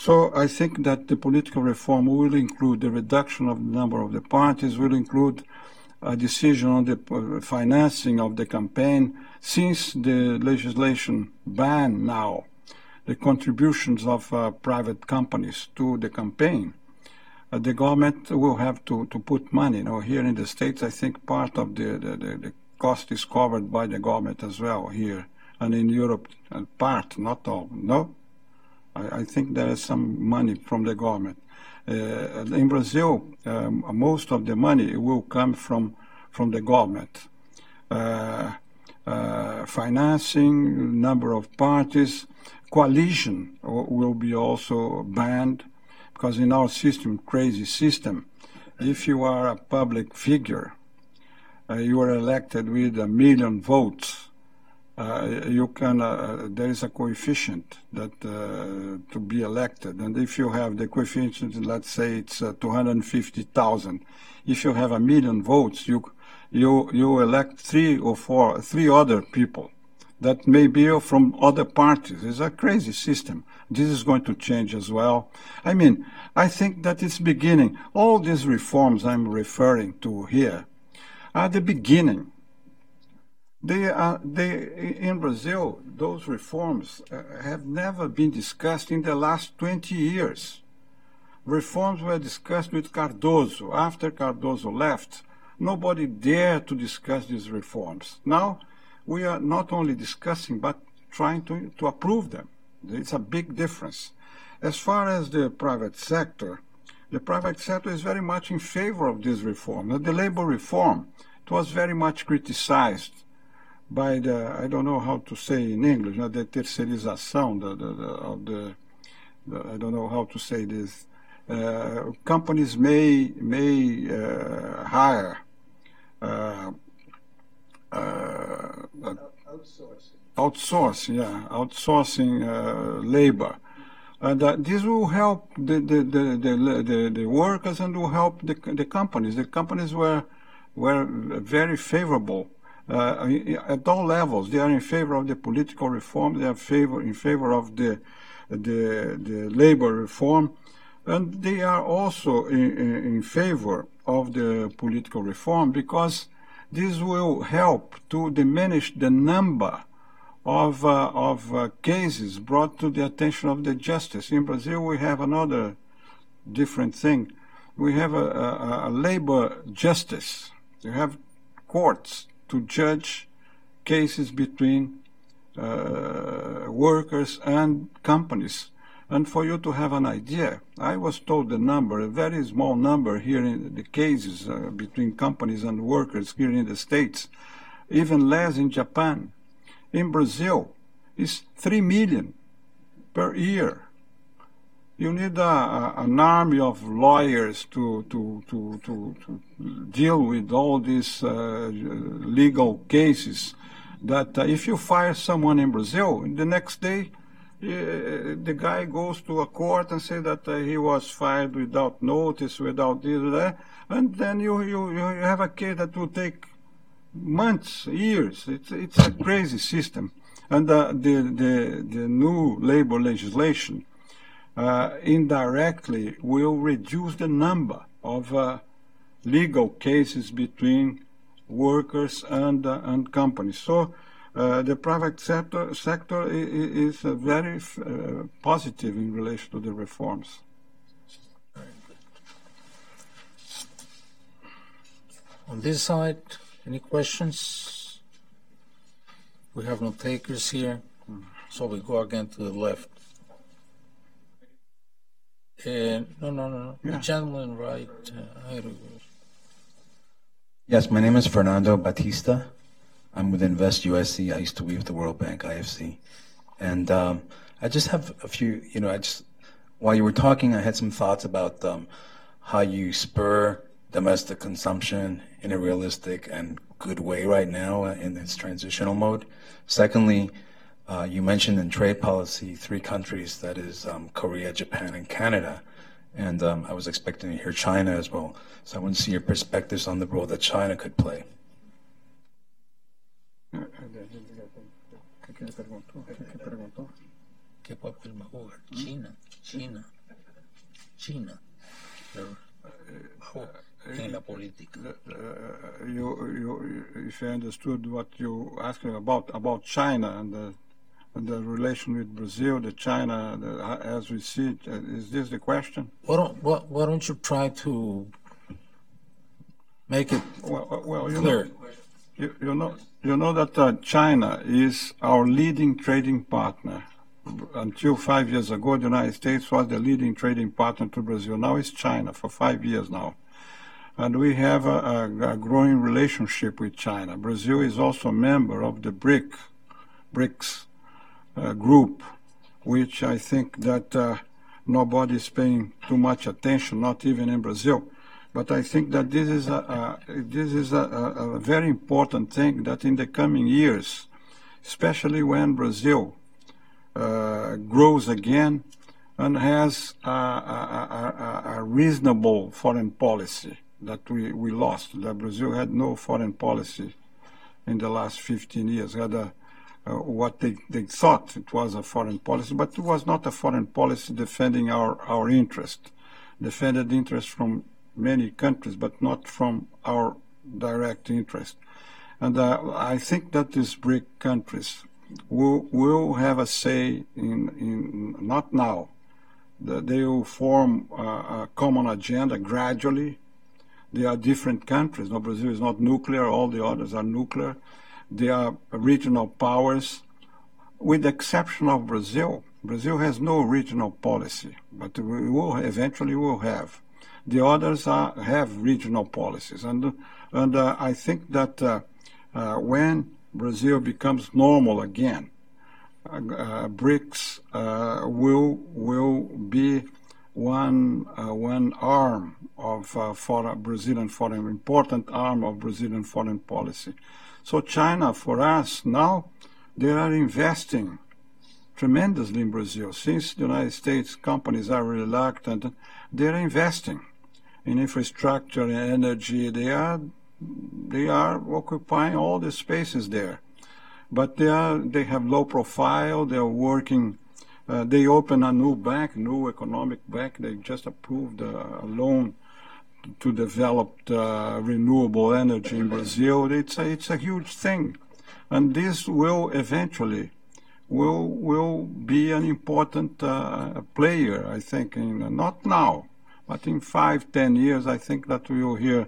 So I think that the political reform will include the reduction of the number of the parties, will include a decision on the uh, financing of the campaign, since the legislation ban now the contributions of uh, private companies to the campaign. Uh, the government will have to, to put money. Know, here in the States, I think part of the, the, the, the cost is covered by the government as well here. And in Europe, uh, part, not all. No? I, I think there is some money from the government. Uh, in Brazil, um, most of the money will come from from the government. Uh, uh, financing, number of parties. Coalition will be also banned because in our system, crazy system, if you are a public figure, uh, you are elected with a million votes, uh, you can uh, there is a coefficient that uh, to be elected. And if you have the coefficient let's say it's uh, 250,000 if you have a million votes you you you elect three or four three other people that may be from other parties. It's a crazy system. This is going to change as well. I mean i think that it's beginning. All these reforms i'm referring to here are the beginning they are, they, in Brazil, those reforms uh, have never been discussed in the last 20 years. Reforms were discussed with Cardoso. After Cardoso left, nobody dared to discuss these reforms. Now, we are not only discussing, but trying to, to approve them. It's a big difference. As far as the private sector, the private sector is very much in favor of this reform. The labor reform, it was very much criticized by the, I don't know how to say in English, uh, the terceirização the, the, the, of the, the, I don't know how to say this. Uh, companies may may uh, hire uh, uh outsourcing. outsourcing, yeah, outsourcing uh, labor, and this will help the the, the the, the, the, workers and will help the the companies. The companies were were very favorable uh, at all levels. They are in favor of the political reform. They are favor, in favor of the, the, the labor reform. And they are also in, in favor of the political reform because this will help to diminish the number of, uh, of uh, cases brought to the attention of the justice. In Brazil, we have another different thing. We have a, a, a labor justice. You have courts to judge cases between uh, workers and companies. And for you to have an idea, I was told the number, a very small number here in the cases uh, between companies and workers here in the States, even less in Japan. In Brazil, it's 3 million per year you need a, a, an army of lawyers to, to, to, to, to deal with all these uh, legal cases. That uh, if you fire someone in Brazil, the next day uh, the guy goes to a court and say that uh, he was fired without notice, without this that, and then you, you, you have a case that will take months, years. It's, it's a crazy system. And uh, the, the, the new labor legislation indirectly will reduce the number of uh, legal cases between workers and, uh, and companies. So uh, the private sector, sector is, is very uh, positive in relation to the reforms. On this side, any questions? We have no takers here, so we go again to the left. Uh, no, no, no. Yeah. Gentleman right. Uh, yes, my name is Fernando Batista. I'm with Invest USC. I used to be with the World Bank, IFC. And um, I just have a few, you know, I just, while you were talking, I had some thoughts about um, how you spur domestic consumption in a realistic and good way right now in this transitional mode. Secondly, uh, you mentioned in trade policy three countries, that is um, Korea, Japan, and Canada. And um, I was expecting to hear China as well. So I want to see your perspectives on the role that China could play. ¿Qué papel va a jugar? China, China, China. En la política. Uh, you, you, if I understood what you asked about about China and the the relation with Brazil, the China, the, as we see it. Uh, is this the question? Why don't, why, why don't you try to make it well, well you clear? Know, you, you, know, you know that uh, China is our leading trading partner. Until five years ago, the United States was the leading trading partner to Brazil. Now it's China for five years now. and we have a, a, a, growing relationship with China. Brazil is also a member of the BRIC, BRICS uh, group, which I think that uh, nobody is paying too much attention, not even in Brazil. But I think that this is a, a this is a, a, very important thing that in the coming years, especially when Brazil uh, grows again and has a, reasonable foreign policy that we, we lost. That Brazil had no foreign policy in the last 15 years. Had a, uh, what they, they thought it was a foreign policy, but it was not a foreign policy defending our, our interest. Defended interest from many countries, but not from our direct interest. And uh, I think that these BRIC countries will, will have a say in, in not now. That They will form a, a common agenda gradually. They are different countries. No, Brazil is not nuclear. All the others are nuclear. They are regional powers, with the exception of Brazil. Brazil has no regional policy, but we will eventually will have. The others are, have regional policies, and and uh, I think that uh, uh, when Brazil becomes normal again, uh, uh, BRICS uh, will will be one one arm of foreign, Brazilian foreign important arm of Brazilian foreign policy. So China, for us now, they are investing tremendously in Brazil. Since the United States companies are reluctant, they're investing in infrastructure and energy. They are they are occupying all the spaces there, but they are they have low profile. They are working. Uh, they open a new bank, new economic bank. They just approved a loan to develop uh, renewable energy in Brazil. It's a, it's a huge thing, and this will eventually will will be an important uh, player. I think, in, not now, but in five, ten years, I think that we will hear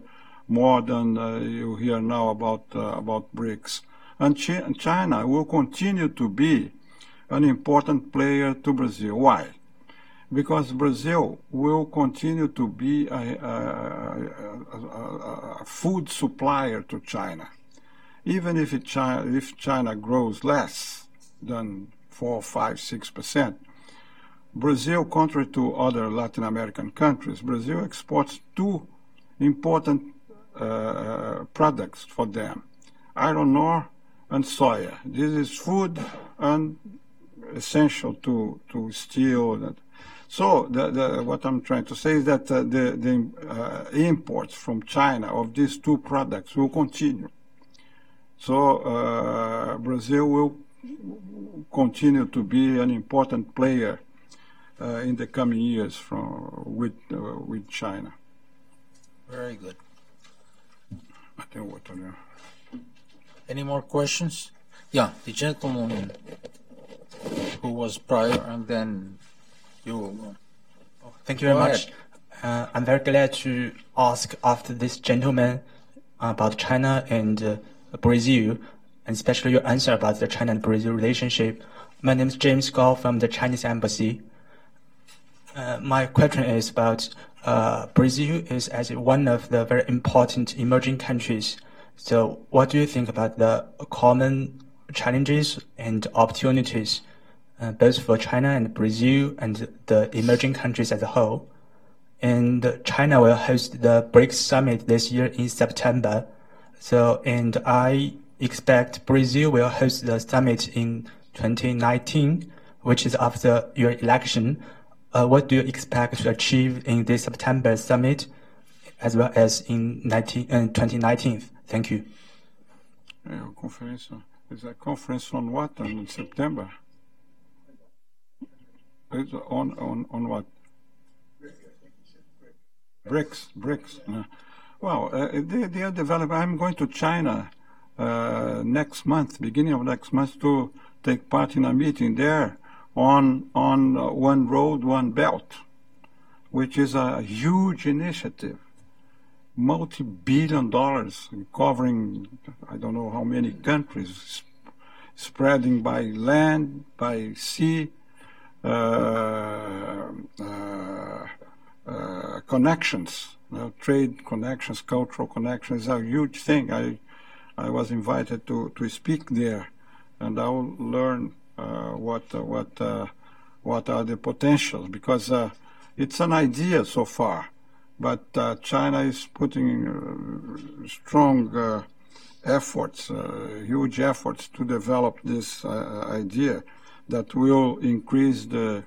more than uh, you hear now about uh, about BRICS. And China will continue to be an important player to Brazil. Why? Because Brazil will continue to be a, a, a, a food supplier to China. Even if, China, if China grows less than 4, 5, 6%, Brazil, contrary to other Latin American countries, Brazil exports two important uh, products for them iron ore and soya. This is food and essential to, to steel. So the, the, what I'm trying to say is that uh, the, the uh, imports from China of these two products will continue. So uh, Brazil will continue to be an important player uh, in the coming years from with uh, with China. Very good. Any more questions? Yeah, the gentleman who was prior, and then you. Oh, thank you very much. Uh, I'm very glad to ask after this gentleman about China and uh, Brazil, and especially your answer about the China and Brazil relationship. My name is James Gao from the Chinese Embassy. Uh, my question is about uh, Brazil is as one of the very important emerging countries. So, what do you think about the common challenges and opportunities, uh, both for China and Brazil and the emerging countries as a whole? And China will host the BRICS summit this year in September. So, and I expect Brazil will host the summit in 2019, which is after your election. Uh, what do you expect to achieve in this September summit as well as in 19, uh, 2019? Thank you. Yeah, conference. Is a conference on what in September? It's on, on, on what? BRICS, BRICS. Uh, well, uh, they, they are developing. I'm going to China uh, next month, beginning of next month, to take part in a meeting there on, on uh, One Road, One Belt, which is a huge initiative, multi billion dollars, covering I don't know how many countries, spreading by land, by sea, connections Uh, trade connections, cultural connections, is a huge thing. I I was invited to, to speak there, and I will learn uh, what what uh, what are the potentials because uh, it's an idea so far, but uh, China is putting uh, strong efforts, huge efforts to develop this idea that will increase the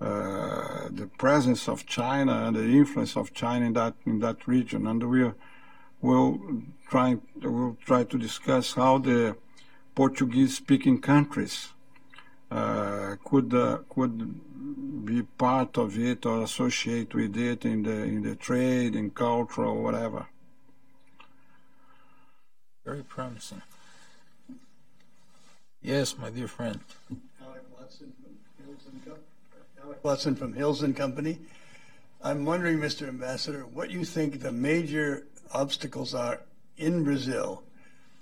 uh, the presence of China and the influence of China in that in that region, and we will try will try to discuss how the Portuguese-speaking countries uh, could uh, could be part of it or associate with it in the in the trade, in culture, or whatever. Very promising. Yes, my dear friend. Alec Watson from Hills and Company. I'm wondering, Mr. Ambassador, what you think the major obstacles are in Brazil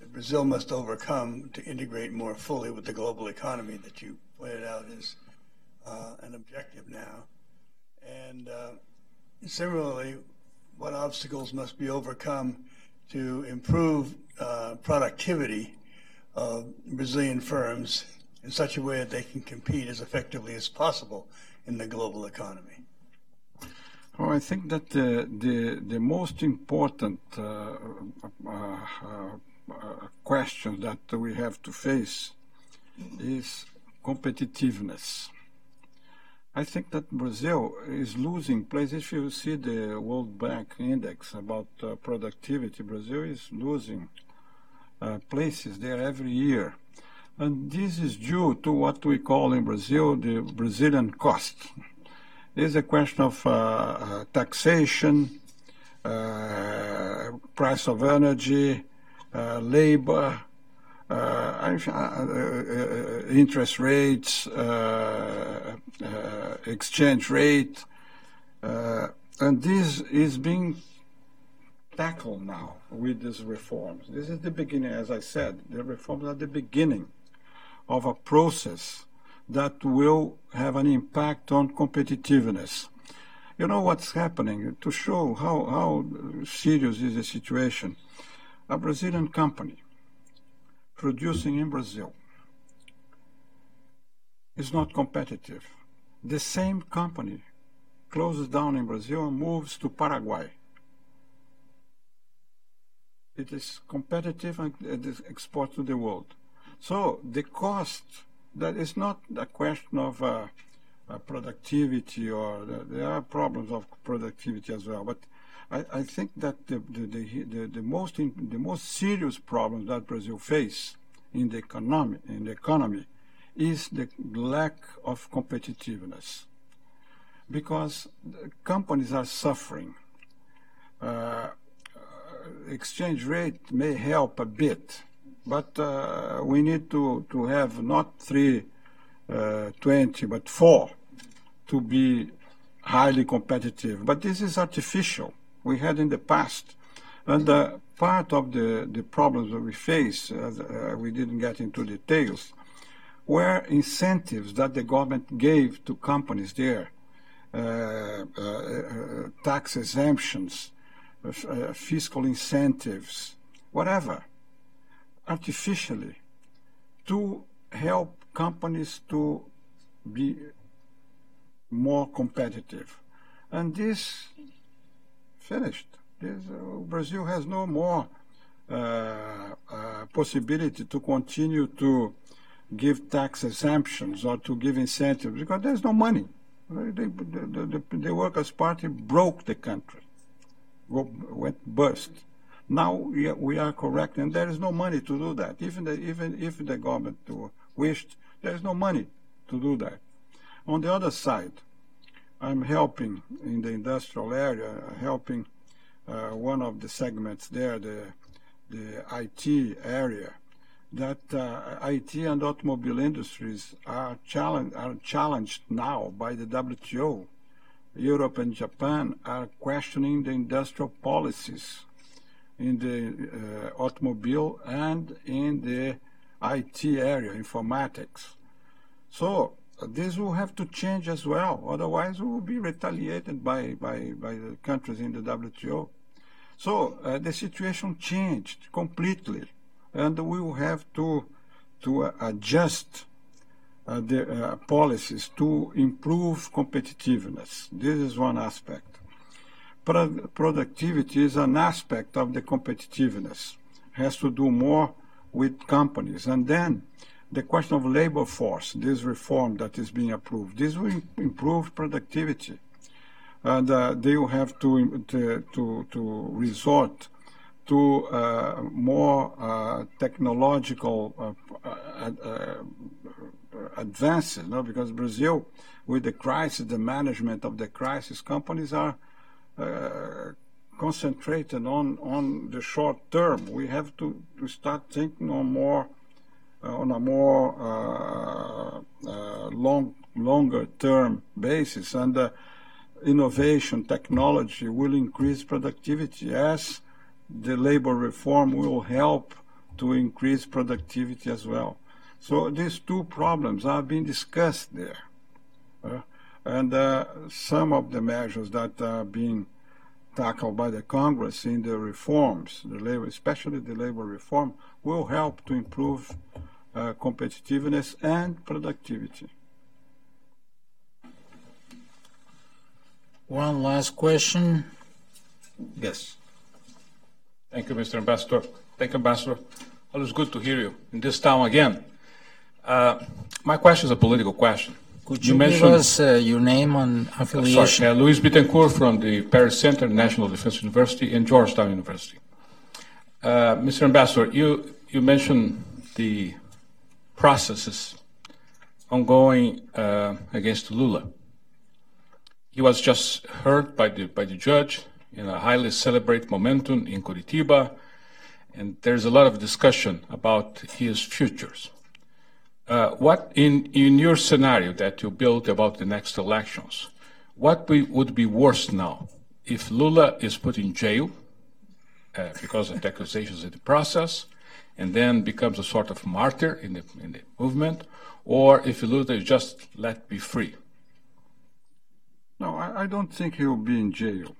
that Brazil must overcome to integrate more fully with the global economy that you pointed out is uh, an objective now. And uh, similarly, what obstacles must be overcome to improve uh, productivity of Brazilian firms in such a way that they can compete as effectively as possible in the global economy? Well, I think that the the, the most important uh, uh, uh, question that we have to face is competitiveness. I think that Brazil is losing place. If you see the World Bank index about uh, productivity, Brazil is losing uh, places there every year. And this is due to what we call in Brazil the Brazilian cost. It's a question of uh, uh taxation, uh, price of energy, uh, labor, uh, uh, interest rates, exchange rate, and this is being tackled now with these reforms. This is the beginning, as I said, the reforms are the beginning of a process that will have an impact on competitiveness. You know what's happening to show how, how serious is the situation. A Brazilian company producing in Brazil is not competitive. The same company closes down in Brazil and moves to Paraguay. It is competitive and it is exported to the world. So the cost, that is not a question of uh, uh, productivity or the, there are problems of productivity as well. But I, I think that the, the, the, the, most in, the most serious problem that Brazil face in the economy in the economy is the lack of competitiveness because companies are suffering. Uh, uh, exchange rate may help a bit, but uh, we need to, to have not 320, uh, but 4 to be highly competitive. But this is artificial. We had in the past. And uh, part of the, the problems that we face, uh, we didn't get into details, were incentives that the government gave to companies there, uh, uh, uh tax exemptions, fiscal incentives, whatever artificially to help companies to be more competitive. And this finished. This, uh, Brazil has no more uh, uh, possibility to continue to give tax exemptions or to give incentives because there's no money. the, the, the, the Workers' Party broke the country, went bust. Now we are, we are correct, and there is no money to do that. Even, the, even if the government wished, there is no money to do that. On the other side, I'm helping in the industrial area, helping uh, one of the segments there, the, the IT area, that uh, IT and automobile industries are, are challenged now by the WTO. Europe and Japan are questioning the industrial policies in the uh, automobile and in the IT area, informatics. So this will have to change as well. Otherwise, we will be retaliated by, by, by the countries in the WTO. So uh, the situation changed completely, and we will have to, to uh, adjust uh, the uh, policies to improve competitiveness. This is one aspect. Pro- productivity is an aspect of the competitiveness. It Has to do more with companies, and then the question of labor force, this reform that is being approved, this will improve productivity. And uh, they will have to, to, to, to resort to uh, more uh, technological uh, uh, uh, advances, no? because Brazil, with the crisis, the management of the crisis, companies are concentrated on, on the short term. We have to, to start thinking on more uh, on a more uh, uh, long, longer term basis. And innovation, technology will increase productivity as the labor reform will help to increase productivity as well. So these two problems are being discussed there. Uh, and uh, some of the measures that are being tackled by the Congress in the reforms, the labor, especially the labor reform, will help to improve uh, competitiveness and productivity. One last question. Yes. Thank you, Mr. Ambassador. Thank you, Ambassador. Always good to hear you in this town again. Uh, my question is a political question. Could you, you give us uh, your name and affiliation? Sorry, uh, Luis Bittencourt from the Perry Center, National Defense University, and Georgetown University. Uh, Mr. Ambassador, you, you mentioned the processes ongoing uh, against Lula. He was just heard by the, by the judge in a highly celebrated momentum in Curitiba, and there's a lot of discussion about his futures. Uh, what in, in your scenario that you built about the next elections, what be, would be worse now? If Lula is put in jail uh, because of the accusations in the process, and then becomes a sort of martyr in the, in the movement, or if Lula is just let be free? No, I, I don't think he will be in jail.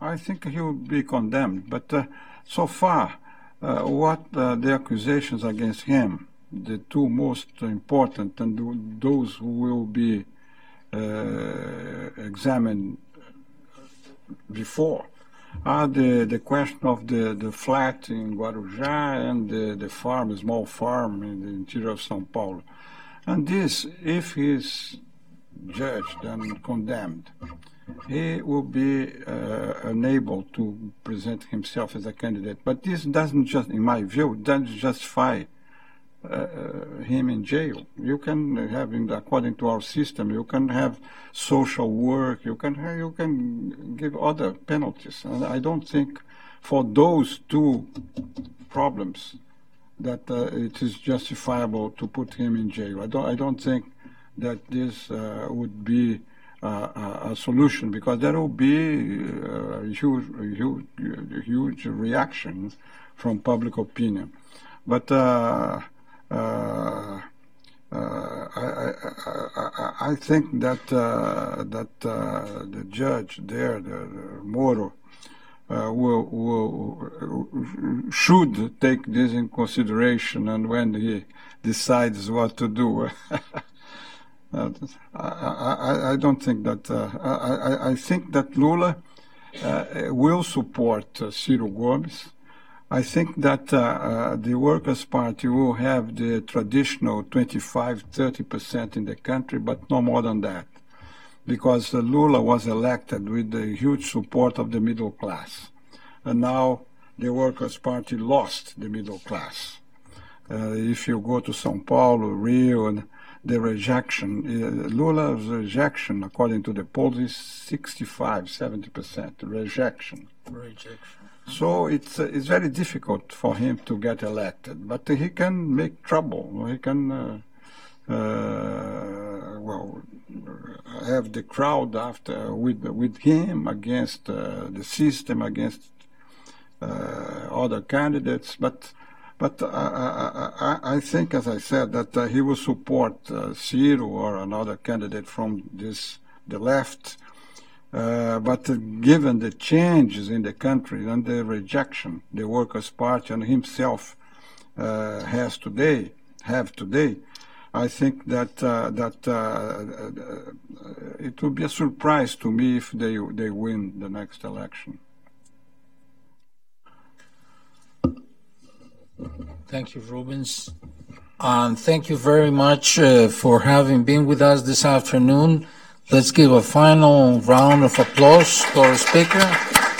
I think he will be condemned. But uh, so far, uh, what uh, the accusations against him, the two most important, and those who will be uh, examined before, are the, the question of the, the flat in Guarujá and the, the farm, small farm in the interior of São Paulo. And this, if he is judged and condemned, he will be uh, unable to present himself as a candidate. But this doesn't just, in my view, doesn't justify him in jail. You can have, in, according to our system, you can have social work. You can you can give other penalties. And I don't think for those two problems that uh, it is justifiable to put him in jail. I don't. I don't think that this uh, would be uh, a solution because there will be uh, huge, huge, huge reaction from public opinion. But uh, uh, uh, I, I, I, think that uh, that the judge there, the, the Moro, will, will should take this in consideration, and when he decides what to do. Uh, I, I, I, don't think that. Uh, I, I, think that Lula uh, will support Ciro Gomes. I think that uh, uh, the Workers' Party will have the traditional 25, 30% in the country, but no more than that. Because Lula was elected with the huge support of the middle class. And now the Workers' Party lost the middle class. Uh, if you go to Sao Paulo, Rio, and the rejection, uh, Lula's rejection, according to the polls, is 65, 70% rejection. Rejection. So it's uh, it's very difficult for him to get elected, but he can make trouble. He can, uh, uh, well, have the crowd after with with him against uh, the system, against uh, other candidates. But But uh, I, I, I think, as I said, that he will support Ciro or another candidate from this the left. Uh, but given the changes in the country and the rejection the Workers' Party and himself uh, has today, have today, I think that uh, that uh, uh, it will be a surprise to me if they they win the next election. Thank you, Rubens. And thank you very much uh, for having been with us this afternoon. Let's give a final round of applause to our speaker.